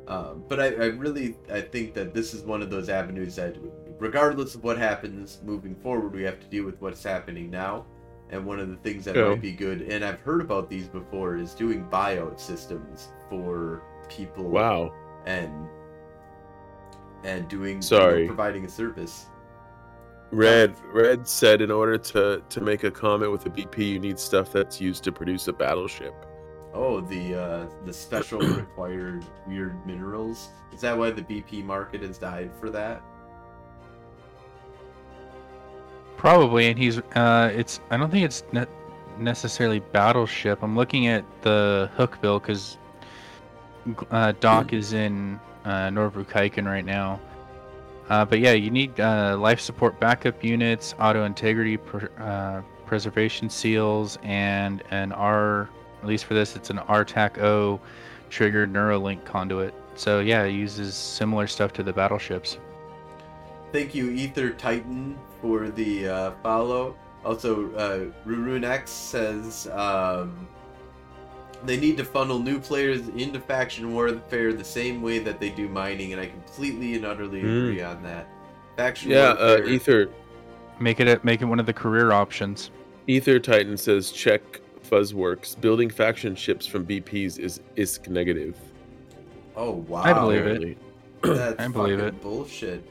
Speaker 1: Um, but I, I really I think that this is one of those avenues that, regardless of what happens moving forward, we have to deal with what's happening now. And one of the things that
Speaker 2: Yeah.
Speaker 1: might be good, and I've heard about these before, is doing buyout systems for people
Speaker 2: Wow.
Speaker 1: and and doing you know,
Speaker 2: Sorry.
Speaker 1: providing a service.
Speaker 2: Red Red said in order to to make a comet with a BP, you need stuff that's used to produce a battleship.
Speaker 1: Oh, the uh, the special required weird minerals. Is that why the BP market has died for that?
Speaker 3: Probably, and he's uh, it's I don't think it's ne- necessarily battleship. I'm looking at the hook bill because uh, Doc is in uh, Nourvukaiken right now. Uh, but yeah, you need uh, life support backup units, auto integrity uh, preservation seals, and an R At least for this, it's an RTAC-O triggered Neurolink conduit. So yeah, it uses similar stuff to the battleships.
Speaker 1: Thank you, Ether Titan, for the uh, follow. Also, uh, Rurunex says um, they need to funnel new players into faction warfare the same way that they do mining, and I completely and utterly
Speaker 2: Mm.
Speaker 1: agree on that. Faction
Speaker 2: Yeah, uh. Ether
Speaker 3: Make it a, make it one of the career options.
Speaker 2: Ether Titan says check Fuzzworks. Building faction ships from BPs is ISK negative.
Speaker 1: oh wow,
Speaker 3: I believe it.
Speaker 1: That's
Speaker 3: I believe
Speaker 1: fucking
Speaker 3: it.
Speaker 1: Bullshit.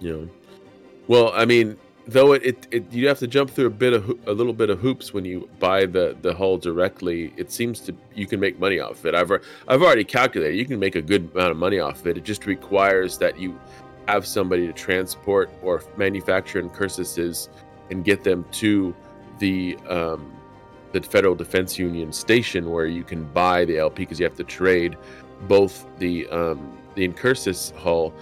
Speaker 2: You know. Well, I mean, though it, it, it you have to jump through a bit of a little bit of hoops when you buy the the hull directly. It seems to you can make money off it. I've I've already calculated. You can make a good amount of money off of it. It just requires that you have somebody to transport or manufacture incursuses and get them to the um, the Federal Defense Union station where you can buy the LP because you have to trade both the um, the Incursus hull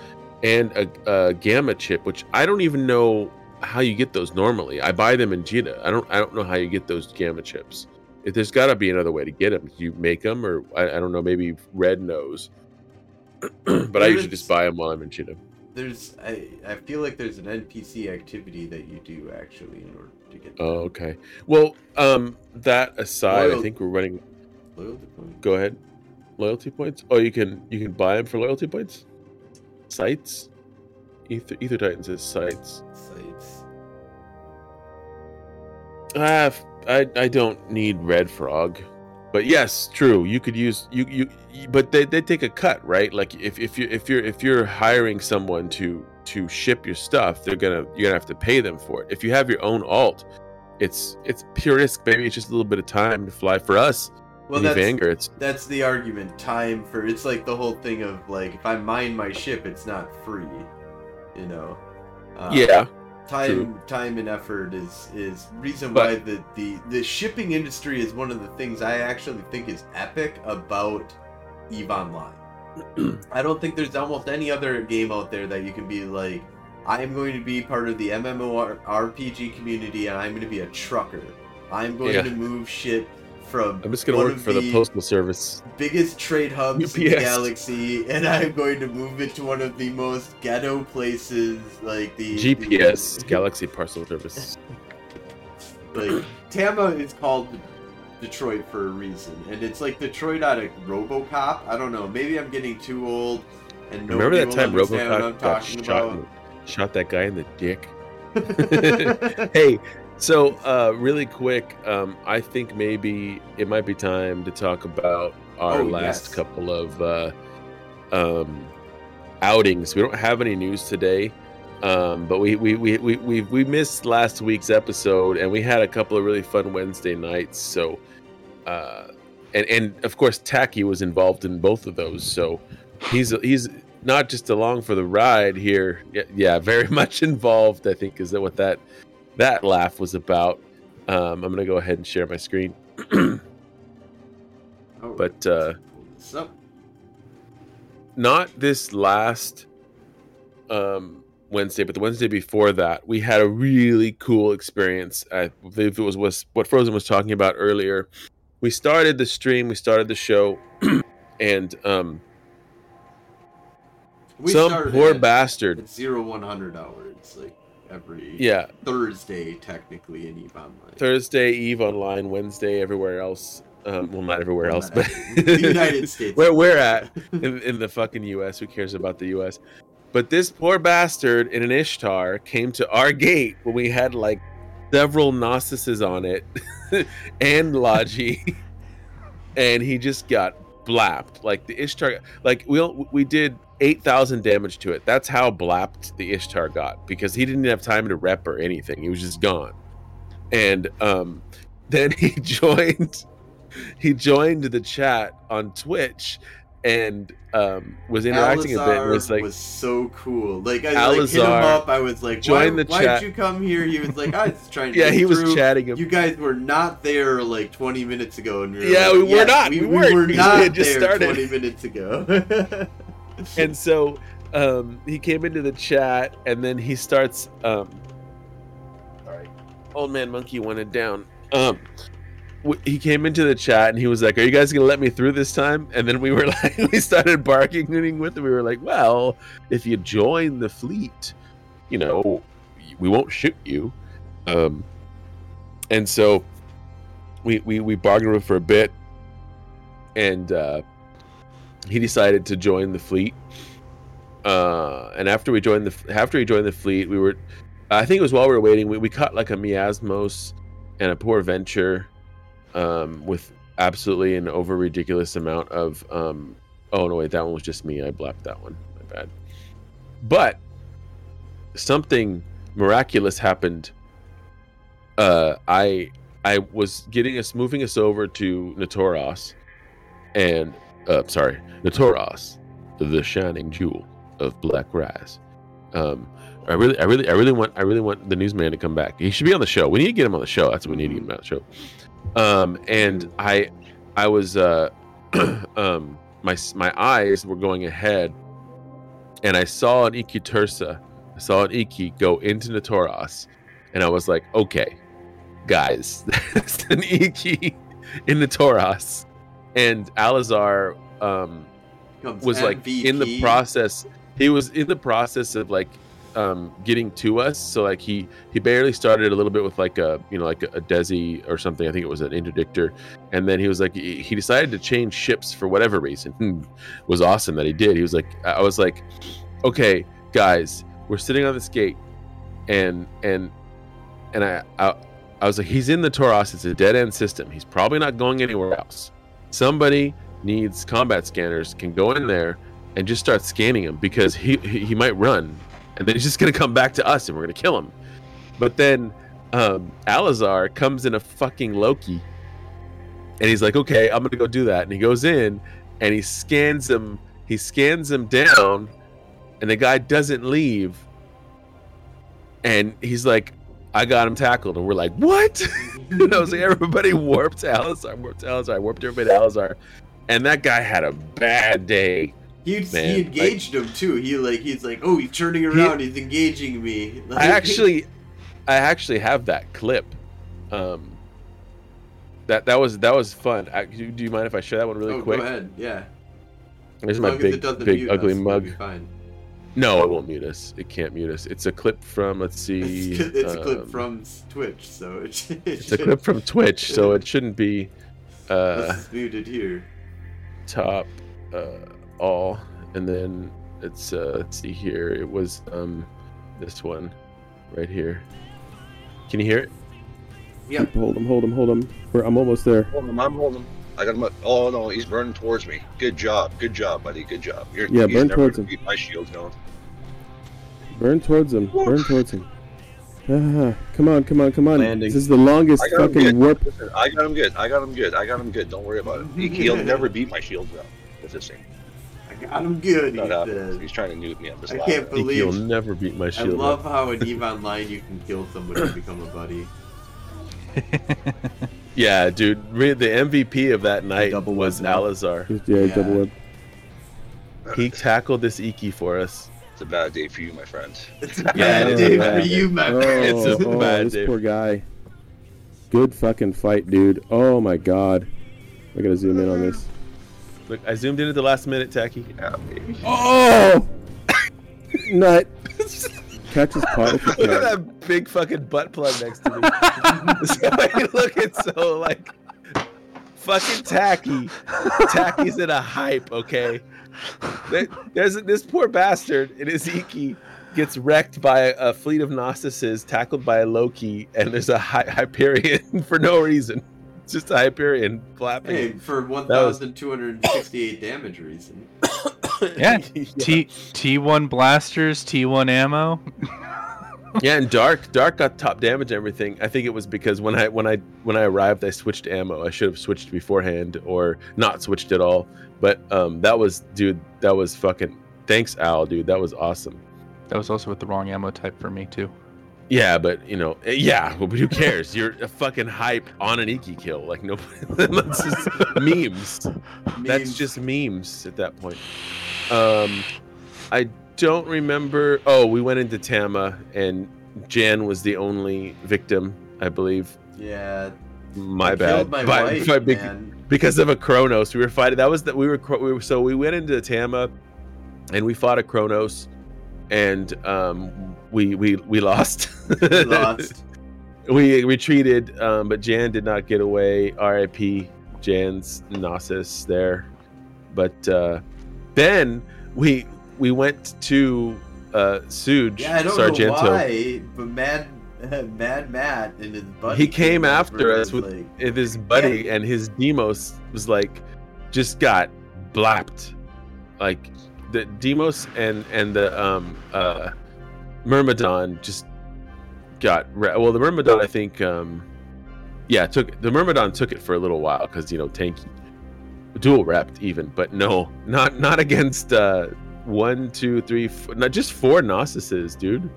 Speaker 2: and a, a gamma chip, which I don't even know how you get those normally. I buy them in Jita. I don't I don't know how you get those gamma chips. If there's got to be another way to get them. You make them, or I, I don't know. Maybe Red knows. but I usually just buy them while I'm in Jita.
Speaker 1: There's, I, I feel like there's an NPC activity that you do actually in order to get.
Speaker 2: Oh, okay. Well, um, that aside, I think we're running.
Speaker 1: Loyalty point?
Speaker 2: Go ahead. Loyalty points. Oh, you can you can buy them for loyalty points. Sites. Ether Ether Titan says sites.
Speaker 1: Sites.
Speaker 2: Ah, I I don't need Red Frog, but yes, true. You could use you you, you- but they, they take a cut, right? Like if, if you if you're if you're hiring someone to to ship your stuff, they're gonna you're gonna have to pay them for it. If you have your own alt, it's it's pure risk, baby. It's just a little bit of time to fly for us.
Speaker 1: Well, that's
Speaker 2: Vanguard, it's
Speaker 1: that's the argument. Time for it's like the whole thing of like if I mine my ship, it's not free. You know. Uh,
Speaker 2: yeah,
Speaker 1: time
Speaker 2: True.
Speaker 1: time and effort is is reason
Speaker 2: But-
Speaker 1: why the, the the shipping industry is one of the things I actually think is epic about Eve Online. I don't think there's almost any other game out there that you can be like, I am going to be part of the MMORPG community and I'm going to be a trucker. I'm going
Speaker 2: Yeah.
Speaker 1: to move shit from
Speaker 2: I'm just gonna work for the postal service.
Speaker 1: biggest trade hubs in the galaxy, and I'm going to move it to one of the most ghetto places, like the
Speaker 2: GPS
Speaker 1: the-
Speaker 2: Galaxy Parcel Service.
Speaker 1: like Tama is called Detroit for a reason, and it's like Detroit out of RoboCop. I don't know. Maybe I'm getting too old, and
Speaker 2: Remember that time
Speaker 1: understand what I'm
Speaker 2: RoboCop got shot, and- shot that guy in the dick? hey, so uh, really quick, um, I think maybe it might be time to talk about our
Speaker 1: Oh,
Speaker 2: last
Speaker 1: yes.
Speaker 2: couple of uh, um, outings. We don't have any news today, um, but we we, we, we we we missed last week's episode, and we had a couple of really fun Wednesday nights. So, uh, and and of course, Tacky was involved in both of those. So he's he's not just along for the ride here. Yeah, yeah very much involved. I think is that what that that laugh was about. Um, I'm gonna go ahead and share my screen.
Speaker 1: Oh,
Speaker 2: but, uh, not this last um Wednesday, but the Wednesday before that, we had a really cool experience. I believe it was, was what Frozen was talking about earlier. We started the stream, we started the show, and um
Speaker 1: We
Speaker 2: some poor
Speaker 1: at-
Speaker 2: bastard.
Speaker 1: at zero one hundred hours, like every
Speaker 2: Yeah,
Speaker 1: Thursday technically in Eve Online.
Speaker 2: Thursday, Eve online, Wednesday, everywhere else. Um, well, not everywhere
Speaker 1: Well,
Speaker 2: else,
Speaker 1: not
Speaker 2: but
Speaker 1: the United States.
Speaker 2: where we're at in, in the fucking U.S. Who cares about the U.S.? But this poor bastard in an Ishtar came to our gate when we had like several Gnostices on it and Logi, and he just got blapped. Like the Ishtar, like we we did eight thousand damage to it. That's how blapped the Ishtar got because he didn't have time to rep or anything. He was just gone. And um, then he joined. He joined the chat on Twitch and um, was interacting a bit. and Was like,
Speaker 1: was so cool. Like I like, hit him up. I was like, Why,
Speaker 2: the
Speaker 1: why'd
Speaker 2: chat.
Speaker 1: you come here? He was like, I was trying to.
Speaker 2: yeah, he was
Speaker 1: through.
Speaker 2: chatting. him.
Speaker 1: You guys were not there like 20 minutes ago, and we were
Speaker 2: Yeah,
Speaker 1: like,
Speaker 2: we were
Speaker 1: "Yes,
Speaker 2: not.
Speaker 1: We,
Speaker 2: We
Speaker 1: we
Speaker 2: weren't, we had just
Speaker 1: there
Speaker 2: started."
Speaker 1: 20 minutes ago.
Speaker 2: And so um, he came into the chat and then he starts um sorry old man monkey wanted down um he came into the chat and he was like, "Are you guys gonna let me through this time?" And then we were like, we started bargaining with him. We were like, "Well, if you join the fleet, you know, we won't shoot you." Um, and so we we we bargained with him for a bit, and uh, he decided to join the fleet. Uh, and after we joined the after he joined the fleet, we were, I think it was while we were waiting, we, we caught like a miasmos and a poor venture, um, with absolutely an over ridiculous amount of um. Oh no, wait, that one was just me. I blacked that one. My bad. But something miraculous happened. Uh, I I was getting us moving us over to Notoras, and uh, sorry, Notoras, the shining jewel of Black Rise. Um, I really, I really, I really want, I really want the newsman to come back. He should be on the show. We need to get him on the show. That's what we need to get him on the show. Um, and I, I was, uh, um, my my eyes were going ahead, and I saw an Iki Tursa. I saw an Iki go into Notoras, and I was like, okay, guys, that's an Iki in Notoras, and Alazar, um, was like in the process he was in the process of like um getting to us. So like he he barely started a little bit with like a you know like a, a desi or something. I think it was an interdictor. And then he was like he he decided to change ships for whatever reason. Hmm. It was awesome that he did. He was like i was like okay guys we're sitting on this gate. And and and i i, I was like he's in the toros it's a dead end system. He's probably not going anywhere else somebody needs combat scanners can go in there and just start scanning him because he he, might run and then he's just gonna come back to us and we're gonna kill him but then um alazar comes in a fucking loki and he's like okay i'm gonna go do that. And he goes in and he scans him he scans him down and the guy doesn't leave. And he's like i got him tackled and we're like what and i was like everybody warped to alazar warped to alazar warped everybody to alazar and that guy had a bad day
Speaker 1: He,
Speaker 2: Man,
Speaker 1: he engaged him too. He like he's like, oh, he's turning around. he's engaging me. Like,
Speaker 2: I actually, I actually have that clip. Um, that that was that was fun. I, do do you mind if I share that one really
Speaker 1: oh,
Speaker 2: quick?
Speaker 1: go ahead. Yeah.
Speaker 2: There's my
Speaker 1: long as it
Speaker 2: big big
Speaker 1: mute
Speaker 2: ugly mug.
Speaker 1: Fine.
Speaker 2: No, it won't mute us. It can't mute us. It's a clip from let's see.
Speaker 1: It's, it's a clip
Speaker 2: um,
Speaker 1: from Twitch, so it, should- it
Speaker 2: It's a clip from Twitch, so it shouldn't be uh,
Speaker 1: This is muted here.
Speaker 2: top uh, all, and then it's uh, let's see here. It was um this one right here. Can you hear it?
Speaker 1: Yeah.
Speaker 4: Hold him, hold him, hold him. We're, I'm almost there.
Speaker 5: Hold him, I'm holding him. I got him. Up. Oh no, he's running towards me. Good job, good job, buddy. Good job. You're,
Speaker 4: Yeah,
Speaker 5: he's
Speaker 4: burn
Speaker 5: never
Speaker 4: towards him.
Speaker 5: Beat my shield zone.
Speaker 4: Burn towards him. Burn towards him. Ah, come on, come on, come on.
Speaker 1: Landing.
Speaker 4: This is the longest
Speaker 5: I got him
Speaker 4: fucking
Speaker 5: good.
Speaker 4: warp.
Speaker 5: Listen, I got him good. I got him good. I got him good. Don't worry about it. He, he'll never beat my shield zone with this thing.
Speaker 1: I got him good. He
Speaker 5: Not happening.
Speaker 1: said.
Speaker 5: He's trying to nuke me on this
Speaker 1: I
Speaker 5: ladder.
Speaker 1: can't believe he'll
Speaker 2: never beat my shield.
Speaker 1: I
Speaker 2: shield.
Speaker 1: love how in Eve Online you can kill somebody and become a buddy.
Speaker 2: Yeah, dude. The MVP of that night
Speaker 1: Double
Speaker 2: was
Speaker 1: web.
Speaker 2: Alazar.
Speaker 4: Yeah,
Speaker 1: Yeah.
Speaker 4: double web.
Speaker 2: He tackled this Iki for us.
Speaker 5: It's a bad day for you, my friend.
Speaker 1: It's a
Speaker 2: Yeah,
Speaker 1: bad
Speaker 4: it's
Speaker 1: day for
Speaker 2: bad
Speaker 1: you, my
Speaker 4: Oh,
Speaker 1: friend.
Speaker 2: It's a
Speaker 4: oh, oh,
Speaker 2: bad
Speaker 4: this
Speaker 2: day.
Speaker 4: poor guy. Good fucking fight, dude. Oh my god. I gotta zoom in on this.
Speaker 2: Look, I zoomed in at the last minute, Tacky.
Speaker 5: Yeah.
Speaker 4: Oh! Nut. Catch his pot
Speaker 2: Look at that big fucking butt plug next to me. so I looking so like fucking tacky. Tacky's in a hype, okay? There- There's this poor bastard in his Iki gets wrecked by a fleet of Gnostices, tackled by a Loki, and there's a Hy- Hyperion for no reason. It's just a Hyperion flapping.
Speaker 1: Hey, for 1,268 damage reason.
Speaker 3: Yeah. T T1 blasters, T1 ammo.
Speaker 2: Yeah, and Dark Dark got top damage and everything. I think it was because when I when I when I arrived, I switched ammo. I should have switched beforehand or not switched at all. But um, that was dude. That was fucking. Thanks, Al, dude. That was awesome.
Speaker 3: That was also with the wrong ammo type for me too.
Speaker 2: Yeah, but you know, eh, yeah. But who cares? You're a fucking hype on an Iki kill. Like nobody. that's just memes. That's just memes at that point. Um, I don't remember. Oh, we went into Tama, and Jan was the only victim, I believe.
Speaker 1: Yeah,
Speaker 2: My
Speaker 1: I
Speaker 2: bad.
Speaker 1: My
Speaker 2: By-
Speaker 1: wife,
Speaker 2: by because of a Kronos. We were fighting. That was that we were, we were. So we went into Tama, and we fought a Kronos, and um, we we we lost.
Speaker 1: We lost.
Speaker 2: we retreated, um, but Jan did not get away. R.I.P. Jan's Gnosis there, but uh, then we we went to uh, Suge
Speaker 1: Yeah, I don't
Speaker 2: Sargento.
Speaker 1: know why, but Mad Mad Matt and his buddy.
Speaker 2: He came
Speaker 1: over
Speaker 2: after us with-
Speaker 1: like,
Speaker 2: his buddy and his Demos was like just got blapped like the Demos and and the um uh Myrmidon just got re- well the Myrmidon I think um yeah took the Myrmidon took it for a little while because you know tanky dual repped even but no not not against uh one two three four, not just four Gnostises dude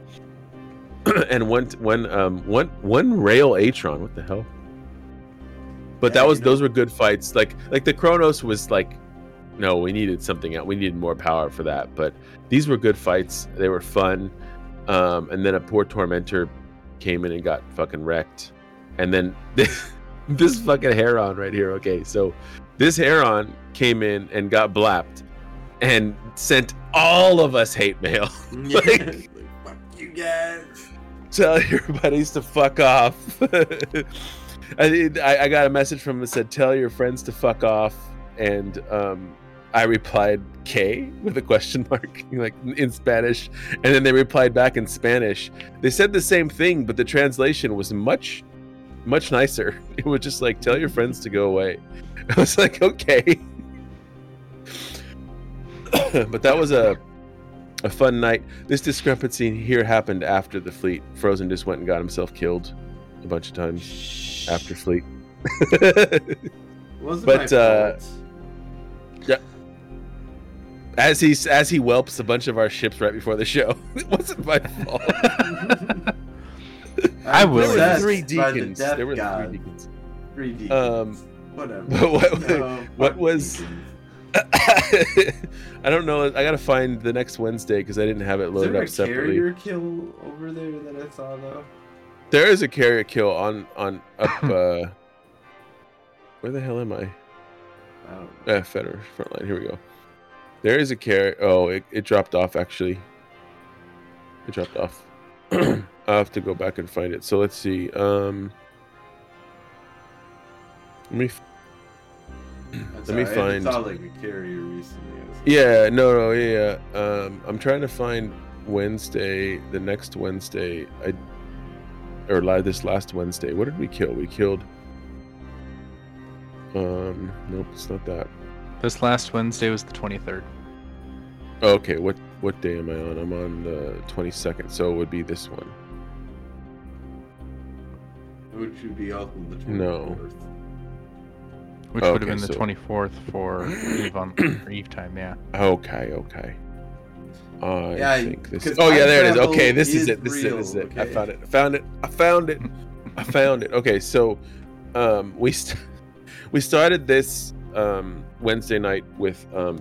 Speaker 2: and one one um one one rail Atron what the hell? But
Speaker 1: Yeah,
Speaker 2: that was
Speaker 1: you know-
Speaker 2: those were good fights. Like like the Kronos was like no we needed something else we needed more power for that. But these were good fights. They were fun. Um and then a poor tormentor came in and got fucking wrecked. And then this, this fucking heron right here okay so this heron came in and got blapped and sent all of us hate mail. Like-
Speaker 1: like, fuck you guys.
Speaker 2: Tell your buddies to fuck off. I, did- I I got a message from him that said, "Tell your friends to fuck off," and um, I replied "K" with a question mark, like in Spanish, and then they replied back in Spanish. They said the same thing, but the translation was much, much nicer. It was just like, "Tell your friends to go away." I was like, "Okay," but that was a a fun night. This discrepancy here happened after the fleet. Frozen just went and got himself killed a bunch of times after fleet.
Speaker 1: Wasn't
Speaker 2: But,
Speaker 1: my
Speaker 2: uh,
Speaker 1: fault.
Speaker 2: as he as he whelps a bunch of our ships right before the show. it wasn't my fault.
Speaker 3: I will.
Speaker 2: there were three
Speaker 1: by the
Speaker 2: deacons. There were
Speaker 1: god.
Speaker 2: three deacons.
Speaker 1: Three deacons.
Speaker 2: Um,
Speaker 1: Whatever.
Speaker 2: but what-
Speaker 1: No,
Speaker 2: what was-
Speaker 1: deacons.
Speaker 2: I don't know. I gotta find the next Wednesday because I didn't have it loaded
Speaker 1: there
Speaker 2: up
Speaker 1: a
Speaker 2: separately.
Speaker 1: carrier kill over there that I saw though?
Speaker 2: There is a carrier kill on on up. uh Where the hell am I?
Speaker 1: I don't know.
Speaker 2: Uh, Federer frontline. Here we go. There is a carrier. Oh, it, it dropped off actually. It dropped off. I'll have to go back and find it. So let's see. Um, let me. F-
Speaker 1: That's
Speaker 2: Let me find-
Speaker 1: I saw like a carrier recently.
Speaker 2: Yeah, no, no, yeah. yeah. Um, I'm trying to find Wednesday, the next Wednesday. I or live this last Wednesday. What did we kill? We killed. Um, nope, it's not that.
Speaker 3: This last Wednesday was the 23rd.
Speaker 2: Okay, what what day am I on? I'm on the 22nd, so it would be this one.
Speaker 1: Which would be also the 24th.
Speaker 2: No.
Speaker 3: Which
Speaker 2: Okay,
Speaker 3: would have been the
Speaker 2: so-
Speaker 3: 24th for Eve on for Eve time, yeah.
Speaker 2: Okay, okay. I
Speaker 1: Yeah,
Speaker 2: think this.
Speaker 1: 'cause
Speaker 2: Oh yeah, there it is. Okay, this is
Speaker 1: is
Speaker 2: it. This is it. This is it. I found it. I found it. I found it. I found it. Okay, so um, we st- we started this um, Wednesday night with um,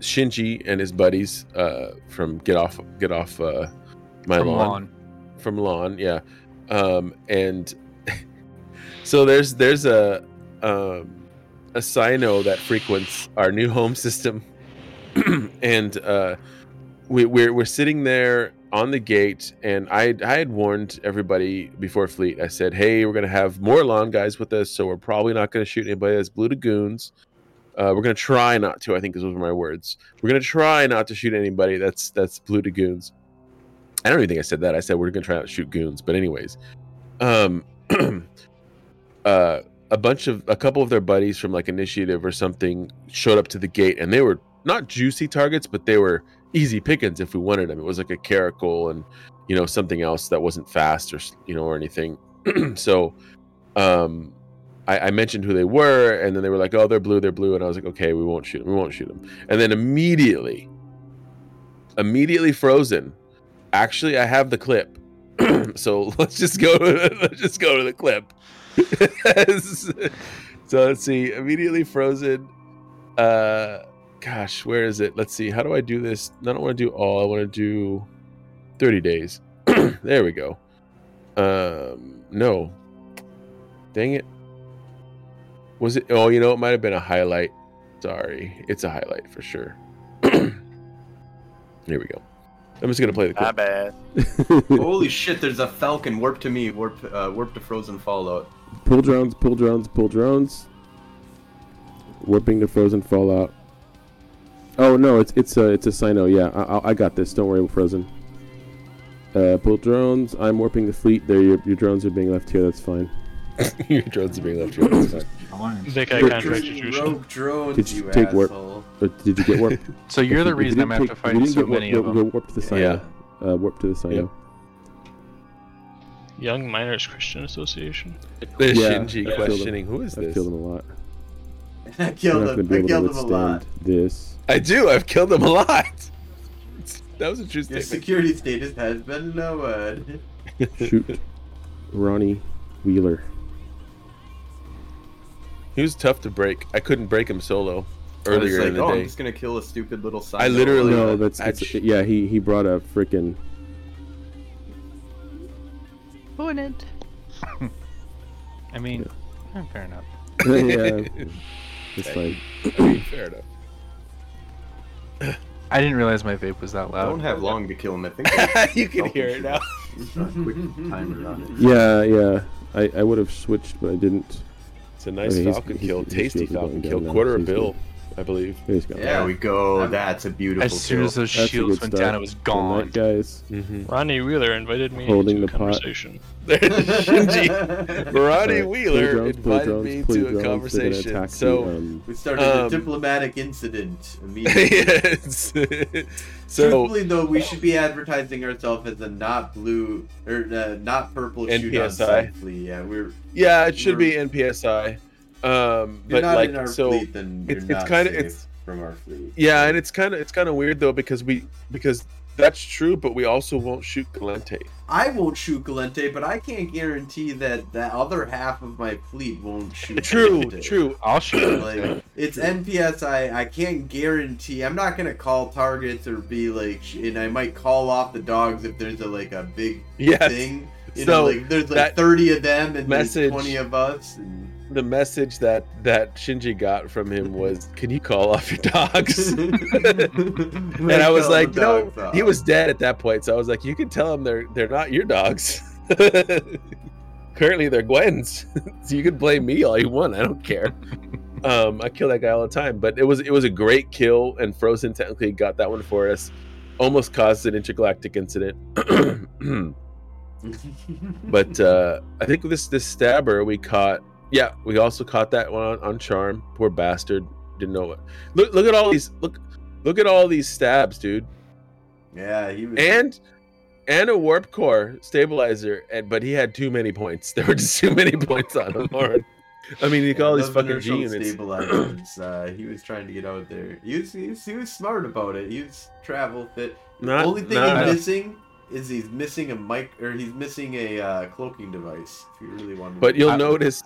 Speaker 2: Shinji and his buddies uh, from Get Off Get Off uh, My
Speaker 3: From
Speaker 2: Lawn
Speaker 3: lawn.
Speaker 2: from lawn yeah um and so there's there's a um a cyno that frequents our new home system and uh we, we're we're sitting there on the gate and i i had warned everybody before fleet i said hey we're gonna have more lawn guys with us so we're probably not gonna shoot anybody that's blue lagoons uh, we're gonna try not to i think those were my words we're gonna try not to shoot anybody that's that's blue to goons. I don't even think I said that. I said we're gonna try not to shoot goons. But anyways, um, uh, a bunch of a couple of their buddies from like initiative or something showed up to the gate, and they were not juicy targets, but they were easy pickings if we wanted them. It was like a caracal and you know something else that wasn't fast or you know or anything. so, um, I, I mentioned who they were, and then they were like, "Oh, they're blue, they're blue," and I was like, "Okay, we won't shoot them. We won't shoot them." And then immediately, immediately frozen actually i have the clip so let's just go to, let's just go to the clip so let's see immediately frozen uh gosh where is it let's see how do i do this i don't want to do all i want to do 30 days there we go um no Dang it. Was it? Oh, you know, it might have been a highlight. Sorry, it's a highlight for sure. Here we go. I'm just gonna play the
Speaker 6: My
Speaker 2: clip.
Speaker 6: bad.
Speaker 1: Holy shit! There's a falcon. Warp to me. Warp. Uh, warp to frozen fallout.
Speaker 4: pull drones, pull drones, pull drones. Warping to frozen fallout. Oh no, it's it's a it's a cyno. Yeah, I, I- I got this. Don't worry, frozen. Uh, pull drones. I'm warping the fleet. There, your, your drones are being left here. That's fine.
Speaker 2: Your drones are being left here. That's fine.
Speaker 7: Vic, I
Speaker 4: Rogue
Speaker 7: contract
Speaker 1: Freaking. Rogue drones,
Speaker 4: Did you
Speaker 1: you
Speaker 4: take warp?
Speaker 1: Asshole.
Speaker 4: Uh, did you get warp?
Speaker 3: So you're the
Speaker 4: you- you
Speaker 3: reason I'm
Speaker 4: didn't
Speaker 3: after
Speaker 4: take- if you
Speaker 3: fighting
Speaker 4: didn't
Speaker 3: so
Speaker 4: get warp,
Speaker 3: many
Speaker 4: go-
Speaker 3: of
Speaker 4: go
Speaker 3: them.
Speaker 4: warp to the cyno.
Speaker 2: Yeah.
Speaker 4: Uh, warp to the cyno.
Speaker 7: Young Miners Christian Association.
Speaker 2: The
Speaker 4: Yeah,
Speaker 2: Shinji
Speaker 4: I've killed him.
Speaker 2: questioning, who is
Speaker 4: I've
Speaker 2: this?
Speaker 4: killed them a lot.
Speaker 1: I
Speaker 4: You're
Speaker 1: killed
Speaker 4: not
Speaker 1: him. I
Speaker 4: able to
Speaker 1: killed him a lot.
Speaker 4: this.
Speaker 2: I do. I've killed them a lot. That was a true
Speaker 1: Your security status has been lowered.
Speaker 4: Shoot, Ronnie Wheeler.
Speaker 2: He was tough to break. I couldn't break him solo
Speaker 1: I was
Speaker 2: earlier
Speaker 1: like,
Speaker 2: in the
Speaker 1: oh, I'm just gonna kill a stupid little side.
Speaker 2: I literally-
Speaker 4: No, that's
Speaker 2: I
Speaker 4: yeah. He he brought a freaking
Speaker 3: Opponent. I mean, eh, fair enough.
Speaker 4: yeah. It's fine.
Speaker 2: I mean, fair enough.
Speaker 3: I didn't realize my vape was that loud.
Speaker 1: I don't have long to kill him. I think.
Speaker 2: you can hear it now.
Speaker 1: quick timer on it.
Speaker 4: Yeah, yeah. I, I would have switched, but I didn't.
Speaker 2: It's a nice
Speaker 4: Okay,
Speaker 2: Falcon
Speaker 4: he's-
Speaker 2: kill.
Speaker 4: he's
Speaker 2: Tasty
Speaker 4: shielded
Speaker 2: Falcon kill. Quarter
Speaker 4: so
Speaker 2: a
Speaker 4: he's
Speaker 2: bill, I believe.
Speaker 4: There he's gone.
Speaker 1: There we go. That's a beautiful
Speaker 3: As soon
Speaker 1: kill.
Speaker 3: as those
Speaker 4: That's a
Speaker 3: shields
Speaker 4: good
Speaker 3: went
Speaker 4: start.
Speaker 3: down, it was
Speaker 4: Good
Speaker 3: gone.
Speaker 4: night, guys.
Speaker 2: Mm-hmm.
Speaker 7: Ronnie Wheeler invited me
Speaker 4: Holding
Speaker 7: to
Speaker 4: the
Speaker 7: a
Speaker 4: pot.
Speaker 7: conversation.
Speaker 2: There's Shinji. Ronnie
Speaker 4: Alright,
Speaker 2: Wheeler
Speaker 4: drones, pull
Speaker 2: invited
Speaker 4: drones,
Speaker 2: me
Speaker 4: pull
Speaker 2: to a
Speaker 4: drones, they're gonna
Speaker 2: conversation.
Speaker 4: attack
Speaker 2: So,
Speaker 4: the, um,
Speaker 1: we started
Speaker 2: Um,
Speaker 1: a diplomatic incident immediately.
Speaker 2: yes. so
Speaker 1: Truthfully, though, we should be advertising ourselves as a not blue or uh, not purple shoot on
Speaker 2: NPSI.
Speaker 1: sight fleet. Yeah, we're
Speaker 2: yeah, it should be NPSI. Um,
Speaker 1: you're
Speaker 2: but
Speaker 1: not
Speaker 2: like
Speaker 1: in our
Speaker 2: so.
Speaker 1: fleet, then you're
Speaker 2: it's- it's
Speaker 1: not
Speaker 2: kinda-
Speaker 1: safe
Speaker 2: it's-
Speaker 1: from our fleet.
Speaker 2: Yeah, and it's kind of it's kind of weird though because we because that's true, but we also won't shoot Gallente.
Speaker 1: I won't shoot Gallente, but I can't guarantee that the other half of my fleet won't shoot.
Speaker 2: True,
Speaker 1: Gallente.
Speaker 2: true.
Speaker 3: I'll shoot.
Speaker 1: Like it's NPS. I I can't guarantee. I'm not gonna call targets or be like, and I might call off the dogs if there's a like a big
Speaker 2: Yes.
Speaker 1: thing. You
Speaker 2: So,
Speaker 1: know, like there's like
Speaker 2: that
Speaker 1: 30 of them and
Speaker 2: message-
Speaker 1: there's 20 of us. And...
Speaker 2: The message that that Shinji got from him was, "Can you call off your dogs?" and I was like, no, he was dead at that point. So I was like, you can tell him they're they're not your dogs. Currently, they're Gwen's. so you can blame me all you want. I don't care. Um, I kill that guy all the time. But it was it was a great kill, and Frozen technically got that one for us. Almost caused an intergalactic incident. but uh, I think this this stabber we caught. Yeah, we also caught that one on, on charm. Poor bastard didn't know it. Look look at all these look look at all these stabs, dude
Speaker 1: yeah, he was.
Speaker 2: and and a warp core stabilizer and but he had too many points there were just too many points on him Lauren. i mean you call all these fucking g units
Speaker 1: uh, he was trying to get out there. He was, he was he was smart about it. He was travel fit.
Speaker 2: not,
Speaker 1: the only thing
Speaker 2: not-
Speaker 1: he's missing is he's missing a mic or he's missing a uh, cloaking device. If you really want.
Speaker 2: but you'll notice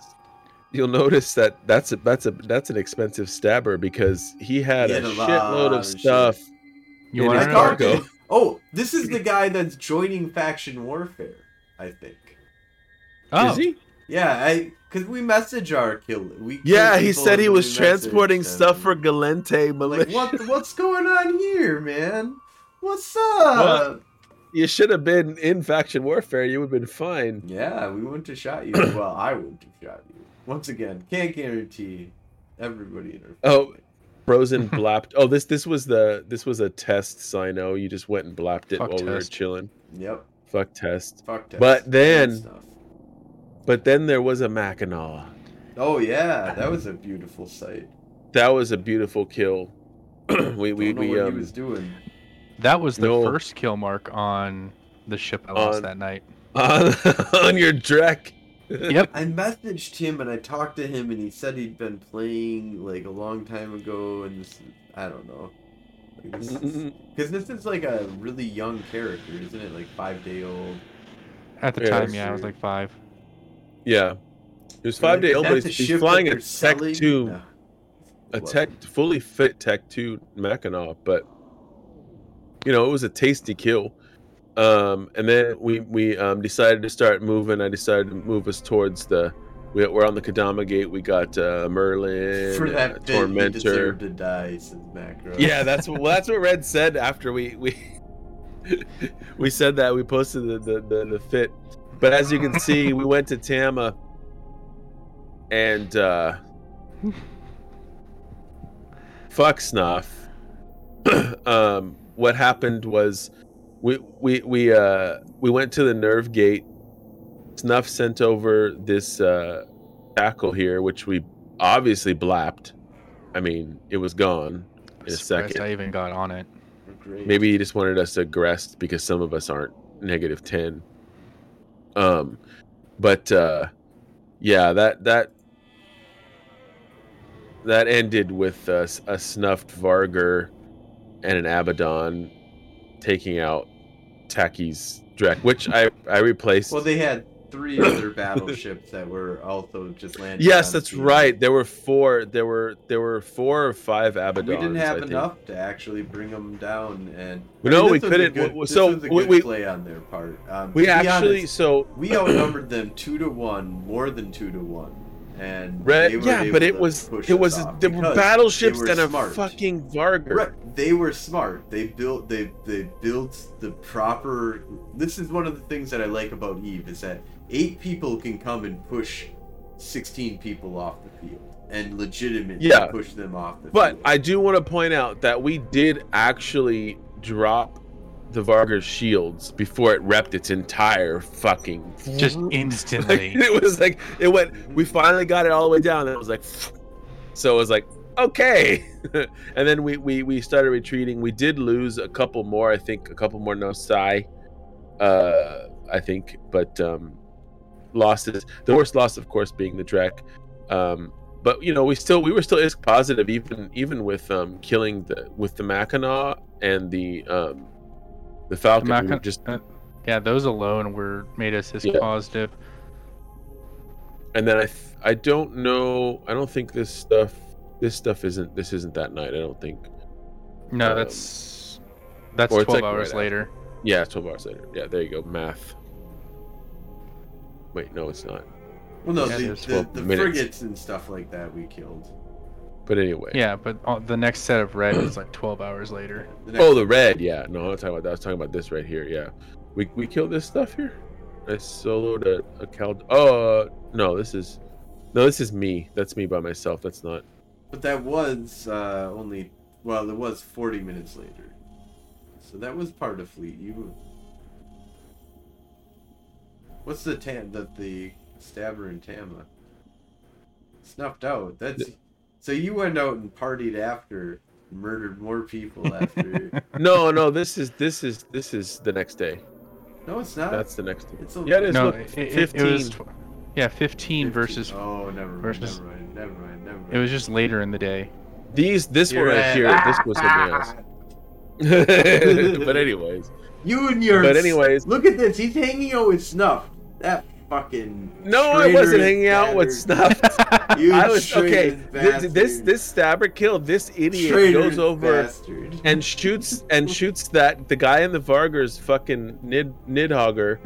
Speaker 2: you'll notice that that's a that's a that's an expensive stabber because he had,
Speaker 1: He
Speaker 2: a,
Speaker 1: had a lot
Speaker 2: shitload
Speaker 1: of
Speaker 2: of
Speaker 1: shit.
Speaker 2: stuff
Speaker 3: You
Speaker 2: in
Speaker 3: want
Speaker 2: his
Speaker 3: to
Speaker 2: cargo
Speaker 1: Oh, this is the guy that's joining faction warfare. I think.
Speaker 3: Oh,
Speaker 2: is he
Speaker 1: Yeah, I because we message our kill. We kill
Speaker 2: yeah he said he was transporting
Speaker 1: message
Speaker 2: stuff for Gallente
Speaker 1: Like what? What's going on here, man? What's up?
Speaker 2: you should have been in faction warfare you would have been fine
Speaker 1: Yeah, we wouldn't have shot you. well, I wouldn't have shot you. Once again, can't guarantee everybody in our
Speaker 2: Oh. Frozen blapped. Oh, this this was the this was a test, cyno. You just went and blapped it
Speaker 3: Fuck
Speaker 2: while we were chilling.
Speaker 1: Yep.
Speaker 2: Fuck test.
Speaker 1: Fuck test.
Speaker 2: But then- But then there was a Mackinaw.
Speaker 1: Oh yeah, that was a beautiful sight.
Speaker 2: That was a beautiful kill. we we
Speaker 1: Don't know
Speaker 2: we
Speaker 1: what
Speaker 2: um
Speaker 1: he was doing.
Speaker 3: that was the
Speaker 2: No.
Speaker 3: first kill mark on the ship I lost
Speaker 2: On-
Speaker 3: that night.
Speaker 2: on, on your Drek.
Speaker 3: Yep.
Speaker 1: I messaged him and I talked to him and he said he'd been playing like a long time ago and this I don't know. Because this is like a really young character, isn't it? Like five day old.
Speaker 3: At the
Speaker 2: Yeah,
Speaker 3: time,
Speaker 2: that's
Speaker 3: yeah, I was like five.
Speaker 2: yeah. He was five day old, but he's, he's flying
Speaker 1: that
Speaker 2: a Tech
Speaker 1: selling?
Speaker 2: Two,
Speaker 1: No.
Speaker 2: a Tech fully fit Tech Two Mackinaw, but you know it was a tasty kill. Um, and then we we um, decided to start moving. I decided to move us towards the we, we're on the Kedama Gate. We got uh, Merlin,
Speaker 1: For
Speaker 2: uh,
Speaker 1: bit,
Speaker 2: Tormentor.
Speaker 1: to die, says Macro.
Speaker 2: Yeah, that's well, that's what Red said after we we we said that we posted the, the the the fit. But as you can see, we went to Tama, and uh, fuck Snuff. um, what happened was we we we uh we went to the nerve gate. Snuff sent over this uh, tackle here, which we obviously blapped. I mean, it was gone in a second.
Speaker 3: I even got on it.
Speaker 2: Maybe he just wanted us to aggress because some of us aren't negative ten. Um, but uh, yeah, that that that ended with uh, a snuffed Vargur and an Abaddon taking out Taki's Drek, which I I replaced.
Speaker 1: Well, they had three other battleships that were also just landing.
Speaker 2: yes, that's
Speaker 1: field.
Speaker 2: right. There were four. There were there were four or five Abaddons.
Speaker 1: We didn't have
Speaker 2: I think.
Speaker 1: enough to actually bring them down, and
Speaker 2: No, we
Speaker 1: this was a
Speaker 2: couldn't.
Speaker 1: Good,
Speaker 2: so we-
Speaker 1: good
Speaker 2: we-
Speaker 1: play on their part. Um,
Speaker 2: We actually
Speaker 1: honest,
Speaker 2: so
Speaker 1: we outnumbered them two to one, more than two to one, and
Speaker 2: Red,
Speaker 1: they were
Speaker 2: yeah, but it was it was there were battleships
Speaker 1: were
Speaker 2: and a fucking Vargur.
Speaker 1: Right, they were smart. They built they they built the proper. This is one of the things that I like about Eve is that eight people can come and push sixteen people off the field and legitimately
Speaker 2: Yeah.
Speaker 1: push them off the
Speaker 2: But
Speaker 1: field.
Speaker 2: I do want to point out that we did actually drop the Vargur's shields before it repped its entire fucking.
Speaker 3: Just
Speaker 2: Like,
Speaker 3: instantly.
Speaker 2: it was like it went. We finally got it all the way down. And it was like, so it was like okay, and then we we we started retreating. We did lose a couple more. I think a couple more no sai. Uh, I think, but um, losses. The worst loss, of course, being the Drek. Um, but you know, we still we were still ISK positive even even with um killing the with the Mackinaw and the um the Falcon. we were just
Speaker 3: uh, yeah, those alone were made us this
Speaker 2: Yeah.
Speaker 3: positive.
Speaker 2: and then I th- I don't know. I don't think this stuff this stuff isn't this isn't that night. I don't think.
Speaker 3: No,
Speaker 2: Um,
Speaker 3: that's that's twelve
Speaker 2: like
Speaker 3: hours
Speaker 2: right
Speaker 3: later.
Speaker 2: Yeah, twelve hours later. Yeah, there you go. Math. Wait, no, it's not.
Speaker 1: well, no,
Speaker 3: yeah,
Speaker 1: the, the, the frigates and stuff like that we killed.
Speaker 2: But anyway.
Speaker 3: Yeah, but uh, the next set of red is like twelve hours later.
Speaker 1: The
Speaker 2: Oh, the red. Yeah. No, I'm not talking about that. I was talking about this right here. Yeah. We we killed this stuff here. I soloed a, a cal. Oh uh, no, this is no, this is me. That's me by myself. That's not.
Speaker 1: But that was uh, only well, it was forty minutes later, so that was part of fleet. You, what's the tam that the stabber and Tama snuffed out? That's so you went out and partied after, murdered more people after.
Speaker 2: No, no. This is this is this is the next day.
Speaker 1: no, it's not.
Speaker 2: That's the next day.
Speaker 1: It's a,
Speaker 2: Yeah, it is.
Speaker 3: no,
Speaker 2: look,
Speaker 3: it, it- it was tw- yeah, 15,
Speaker 1: 15.
Speaker 3: versus
Speaker 1: Oh, never mind.
Speaker 3: versus-
Speaker 1: Never mind. Never mind. Never mind.
Speaker 3: it was just later in the day.
Speaker 2: These this
Speaker 1: You're
Speaker 2: one right
Speaker 1: at-
Speaker 2: here. This was something else. but anyways,
Speaker 1: You and your.
Speaker 2: But anyways-
Speaker 1: look at this. He's hanging out with Snuff. That fucking.
Speaker 2: no, I wasn't hanging out with
Speaker 1: bastard.
Speaker 2: stuff.
Speaker 1: You
Speaker 2: I was okay.
Speaker 1: traitorous
Speaker 2: This, this stabber kill. this idiot
Speaker 1: Traitorous
Speaker 2: goes over
Speaker 1: bastard.
Speaker 2: and shoots and shoots that the guy in the Vargurs fucking nid Nidhoggur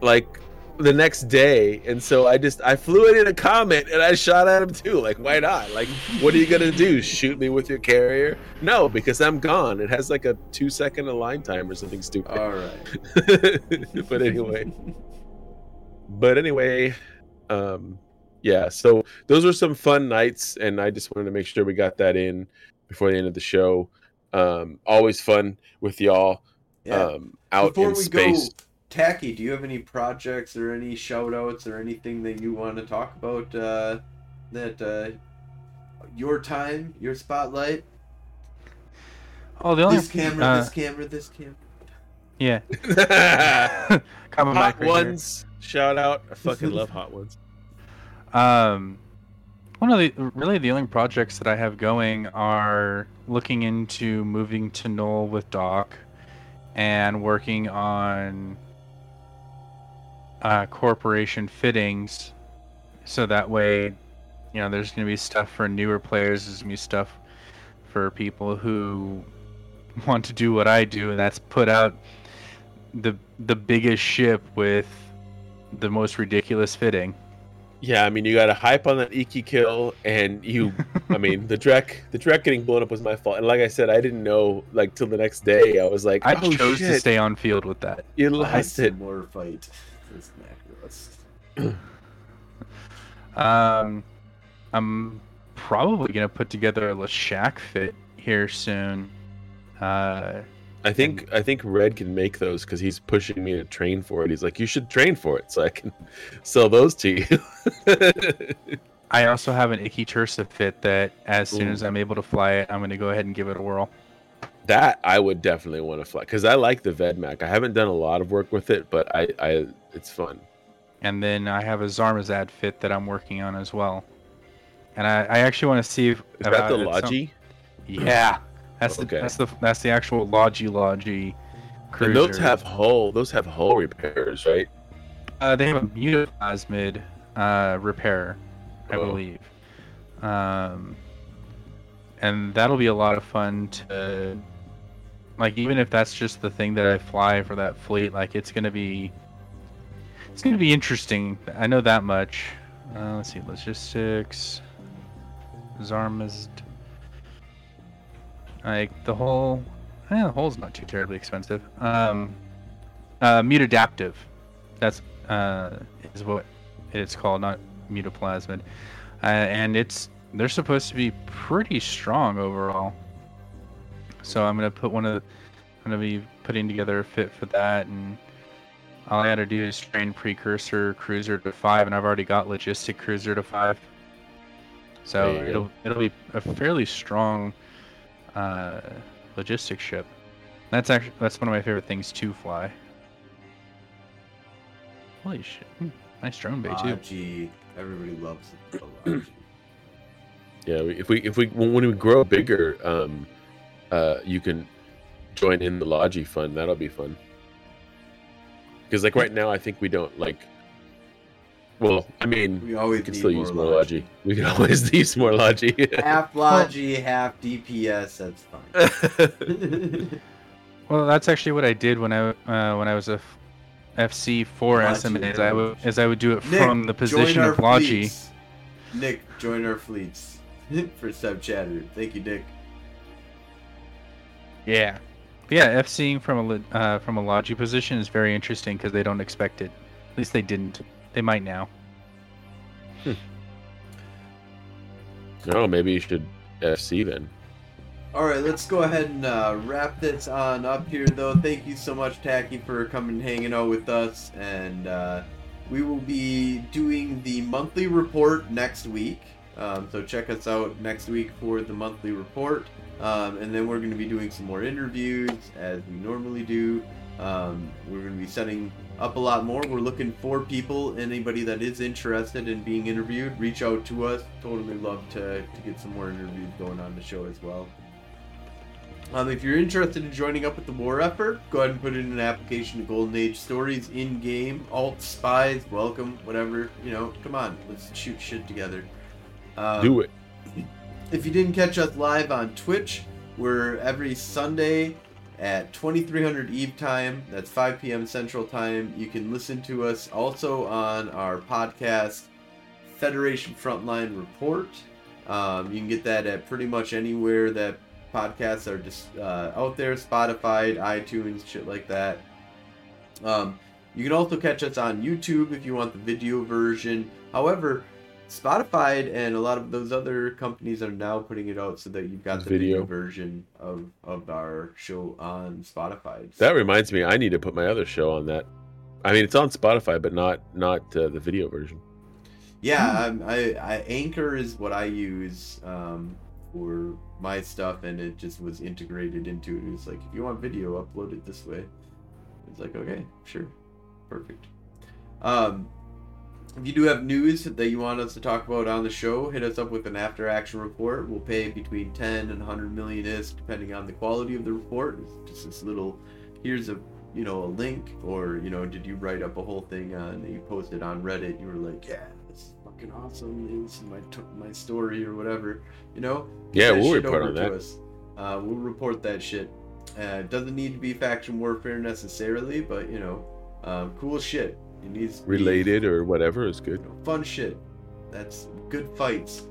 Speaker 2: like the next day and so I just I flew it in a comet and I shot at him too like why not like what are you gonna do shoot me with your carrier no because I'm gone it has like a two second align time or something stupid
Speaker 1: All right.
Speaker 2: but anyway but anyway um yeah so those were some fun nights and i just wanted to make sure we got that in before the end of the show um always fun with y'all
Speaker 1: Yeah.
Speaker 2: um out
Speaker 1: Before
Speaker 2: in
Speaker 1: we
Speaker 2: space
Speaker 1: go, Tacky, do you have any projects or any shout outs or anything that you want to talk about? Uh, that uh, your time, your spotlight.
Speaker 3: Oh, the only
Speaker 1: This camera,
Speaker 3: uh,
Speaker 1: this camera, this camera.
Speaker 3: yeah, Common
Speaker 2: hot
Speaker 3: mic right here.
Speaker 2: ones shout out i fucking love hot ones
Speaker 3: Um, one of the really the only projects that I have going are looking into moving to Null with Doc, and working on uh, corporation fittings, so that way, you know, there's gonna be stuff for newer players. There's gonna be stuff for people who want to do what I do, and that's put out the the biggest ship with the most ridiculous fitting.
Speaker 2: Yeah, I mean, you got to hype on that Iki kill, and you, I mean, the Drek, the Drek getting blown up was my fault. And like I said, I didn't know like till the next day. I was like,
Speaker 3: I
Speaker 2: oh,
Speaker 3: chose
Speaker 2: shit.
Speaker 3: to stay on field with that.
Speaker 2: You
Speaker 1: I had
Speaker 2: lost
Speaker 1: more fight. This Macross.
Speaker 3: Um, I'm probably gonna put together a Lashak fit here soon. Uh,
Speaker 2: I think I think Red can make those because he's pushing me to train for it. He's like, you should train for it, so I can sell those to you.
Speaker 3: I also have an Ikitursa fit that, as soon as I'm able to fly it, I'm gonna go ahead and give it a whirl.
Speaker 2: that I would definitely want to fly because I like the Vedmak. I haven't done a lot of work with it, but I, I it's fun.
Speaker 3: And then I have a Zarmazd fit that I'm working on as well. And I, I actually want to see if
Speaker 2: Is that the
Speaker 3: it some-
Speaker 2: Logi?
Speaker 3: Yeah, that's
Speaker 2: Okay.
Speaker 3: the that's the that's the actual Logi Logi cruiser.
Speaker 2: And those have hull. Those have hull repairs, right?
Speaker 3: uh, they have a mutaplasmid uh, repair, I
Speaker 2: Oh.
Speaker 3: believe. Um, and that'll be a lot of fun to like even if that's just the thing that I fly for that fleet, like it's gonna be it's gonna be interesting. I know that much. Uh, let's see, logistics, Zarmazd. Like the whole, yeah, the whole's not too terribly expensive. Um, uh, mutadaptive, that's uh, is what it's called, not mutaplasmid, uh, and it's they're supposed to be pretty strong overall. So I'm gonna put one of, I'm gonna be putting together a fit for that, and all I gotta do is train precursor cruiser to five, and I've already got logistic cruiser to five. So
Speaker 2: There you go.
Speaker 3: it'll it'll be a fairly strong uh, logistic ship. That's actually that's one of my favorite things to fly. Holy shit! Hmm, Nice drone bay too.
Speaker 1: Logi. Everybody loves the Logi.
Speaker 2: Yeah. If we if we when when we grow bigger, um, uh, you can join in the Logi fund. That'll be fun. Because like right now, I think we don't like. Well, I mean,
Speaker 1: We always
Speaker 2: can still
Speaker 1: more
Speaker 2: use more
Speaker 1: Logi.
Speaker 2: Logi. We can always use more Logi.
Speaker 1: half Logi, half DPS. That's fine.
Speaker 3: Well, that's actually what I did when I uh, when I was a f- FC four
Speaker 1: Logi,
Speaker 3: SM. Is. I would is I would do it
Speaker 1: Nick,
Speaker 3: from the position of Logi.
Speaker 1: fleets. Nick, join our fleets for sub chatter. Thank you, Nick.
Speaker 3: Yeah, But yeah. FCing from a uh, from a Logi position is very interesting because they don't expect it. At least they didn't. They might now.
Speaker 2: no, maybe you should FC then.
Speaker 1: All right, let's go ahead and uh, wrap this on up here, though. Thank you so much, Tacky, for coming and hanging out with us. And uh, we will be doing the monthly report next week. Um, so check us out next week for the monthly report. Um, and then we're going to be doing some more interviews as we normally do. Um, we're going to be setting up a lot more. We're looking for people. Anybody that is interested in being interviewed, reach out to us. Totally love to, to get some more interviews going on the show as well. Um, if you're interested in joining up with the war effort, go ahead and put in an application to Golden Age Stories in game. Alt spies, welcome, whatever. You know, come on, let's shoot shit together. Um,
Speaker 2: Do it.
Speaker 1: If you didn't catch us live on Twitch, we're every Sunday at 2300 Eve time. That's 5 p.m. Central time. You can listen to us also on our podcast, Federation Frontline Report. Um, you can get that at pretty much anywhere that podcasts are just uh, out there Spotify, iTunes, shit like that. Um, you can also catch us on YouTube if you want the video version. However, Spotify and a lot of those other companies are now putting it out so that you've got the video,
Speaker 2: Video.
Speaker 1: version of, of our show on Spotify.
Speaker 2: That reminds me, I need to put my other show on that. I mean, it's on Spotify, but not not uh, the video version.
Speaker 1: Yeah, um, I, I Anchor is what I use um, for my stuff, and it just was integrated into it. It was like, if you want video, upload it this way. It's like, okay, sure, perfect. Um, if you do have news that you want us to talk about on the show, hit us up with an after action report. We'll pay between 10 and 100 million is depending on the quality of the report. It's just this little, here's a you know a link, or you know, did you write up a whole thing on you posted on Reddit? You were like, yeah, this is fucking awesome. This is my t- my story or whatever. You know,
Speaker 2: Yeah, we'll report on that.
Speaker 1: Uh, we'll report that shit. Uh, it doesn't need to be faction warfare necessarily, but you know, um, cool shit. It needs
Speaker 2: Related or whatever is good.
Speaker 1: fun shit. That's good fights.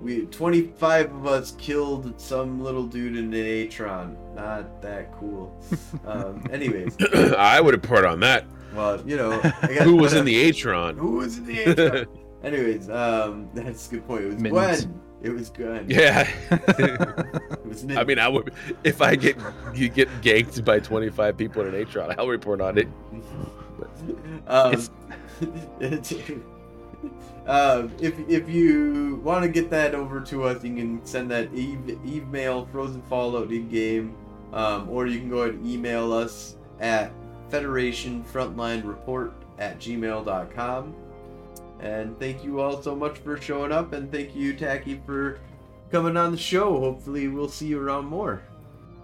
Speaker 1: We 25 of us killed some little dude in an Atron. Not that cool. Um, anyways,
Speaker 2: I would report on that.
Speaker 1: well, you know, I got-
Speaker 2: Who was in the Atron?
Speaker 1: Who was in the Atron? Anyways, um, that's a good point. It was
Speaker 3: Mittens.
Speaker 1: Gwen. It was Gwen.
Speaker 2: Yeah.
Speaker 1: It was
Speaker 2: I mean, I would if I get you get ganked by 25 people in an Atron, I'll report on it.
Speaker 1: Um, um, if if you want to get that over to us, you can send that e- email Frozen Fallout in game, um, or you can go ahead and email us at Federation Frontline Report at gmail.com. And thank you all so much for showing up, and thank you, Tacky, for coming on the show. Hopefully, we'll see you around more.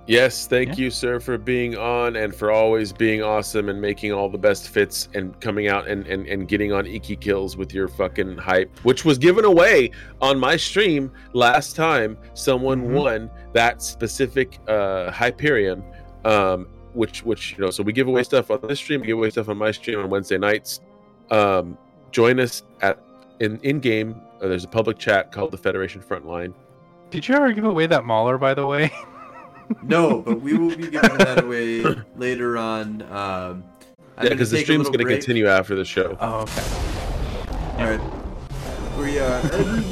Speaker 2: Yes, thank
Speaker 3: Yeah.
Speaker 2: you, sir, for being on and for always being awesome and making all the best fits and coming out and, and, and getting on Iki Kills with your fucking hype, which was given away on my stream last time. Someone
Speaker 1: Mhm.
Speaker 2: won that specific uh, Hyperion, um, which which you know. So we give away stuff on this stream, we give away stuff on my stream on Wednesday nights. Um, join us at in in game. Uh, there's a public chat called the Federation Frontline.
Speaker 3: Did you ever give away that Mauler, by the way?
Speaker 1: No, but we will be giving that away later on. Um,
Speaker 2: Yeah, because the
Speaker 1: take a
Speaker 2: stream's going to continue after the show.
Speaker 3: Oh, okay.
Speaker 1: All right. We uh, every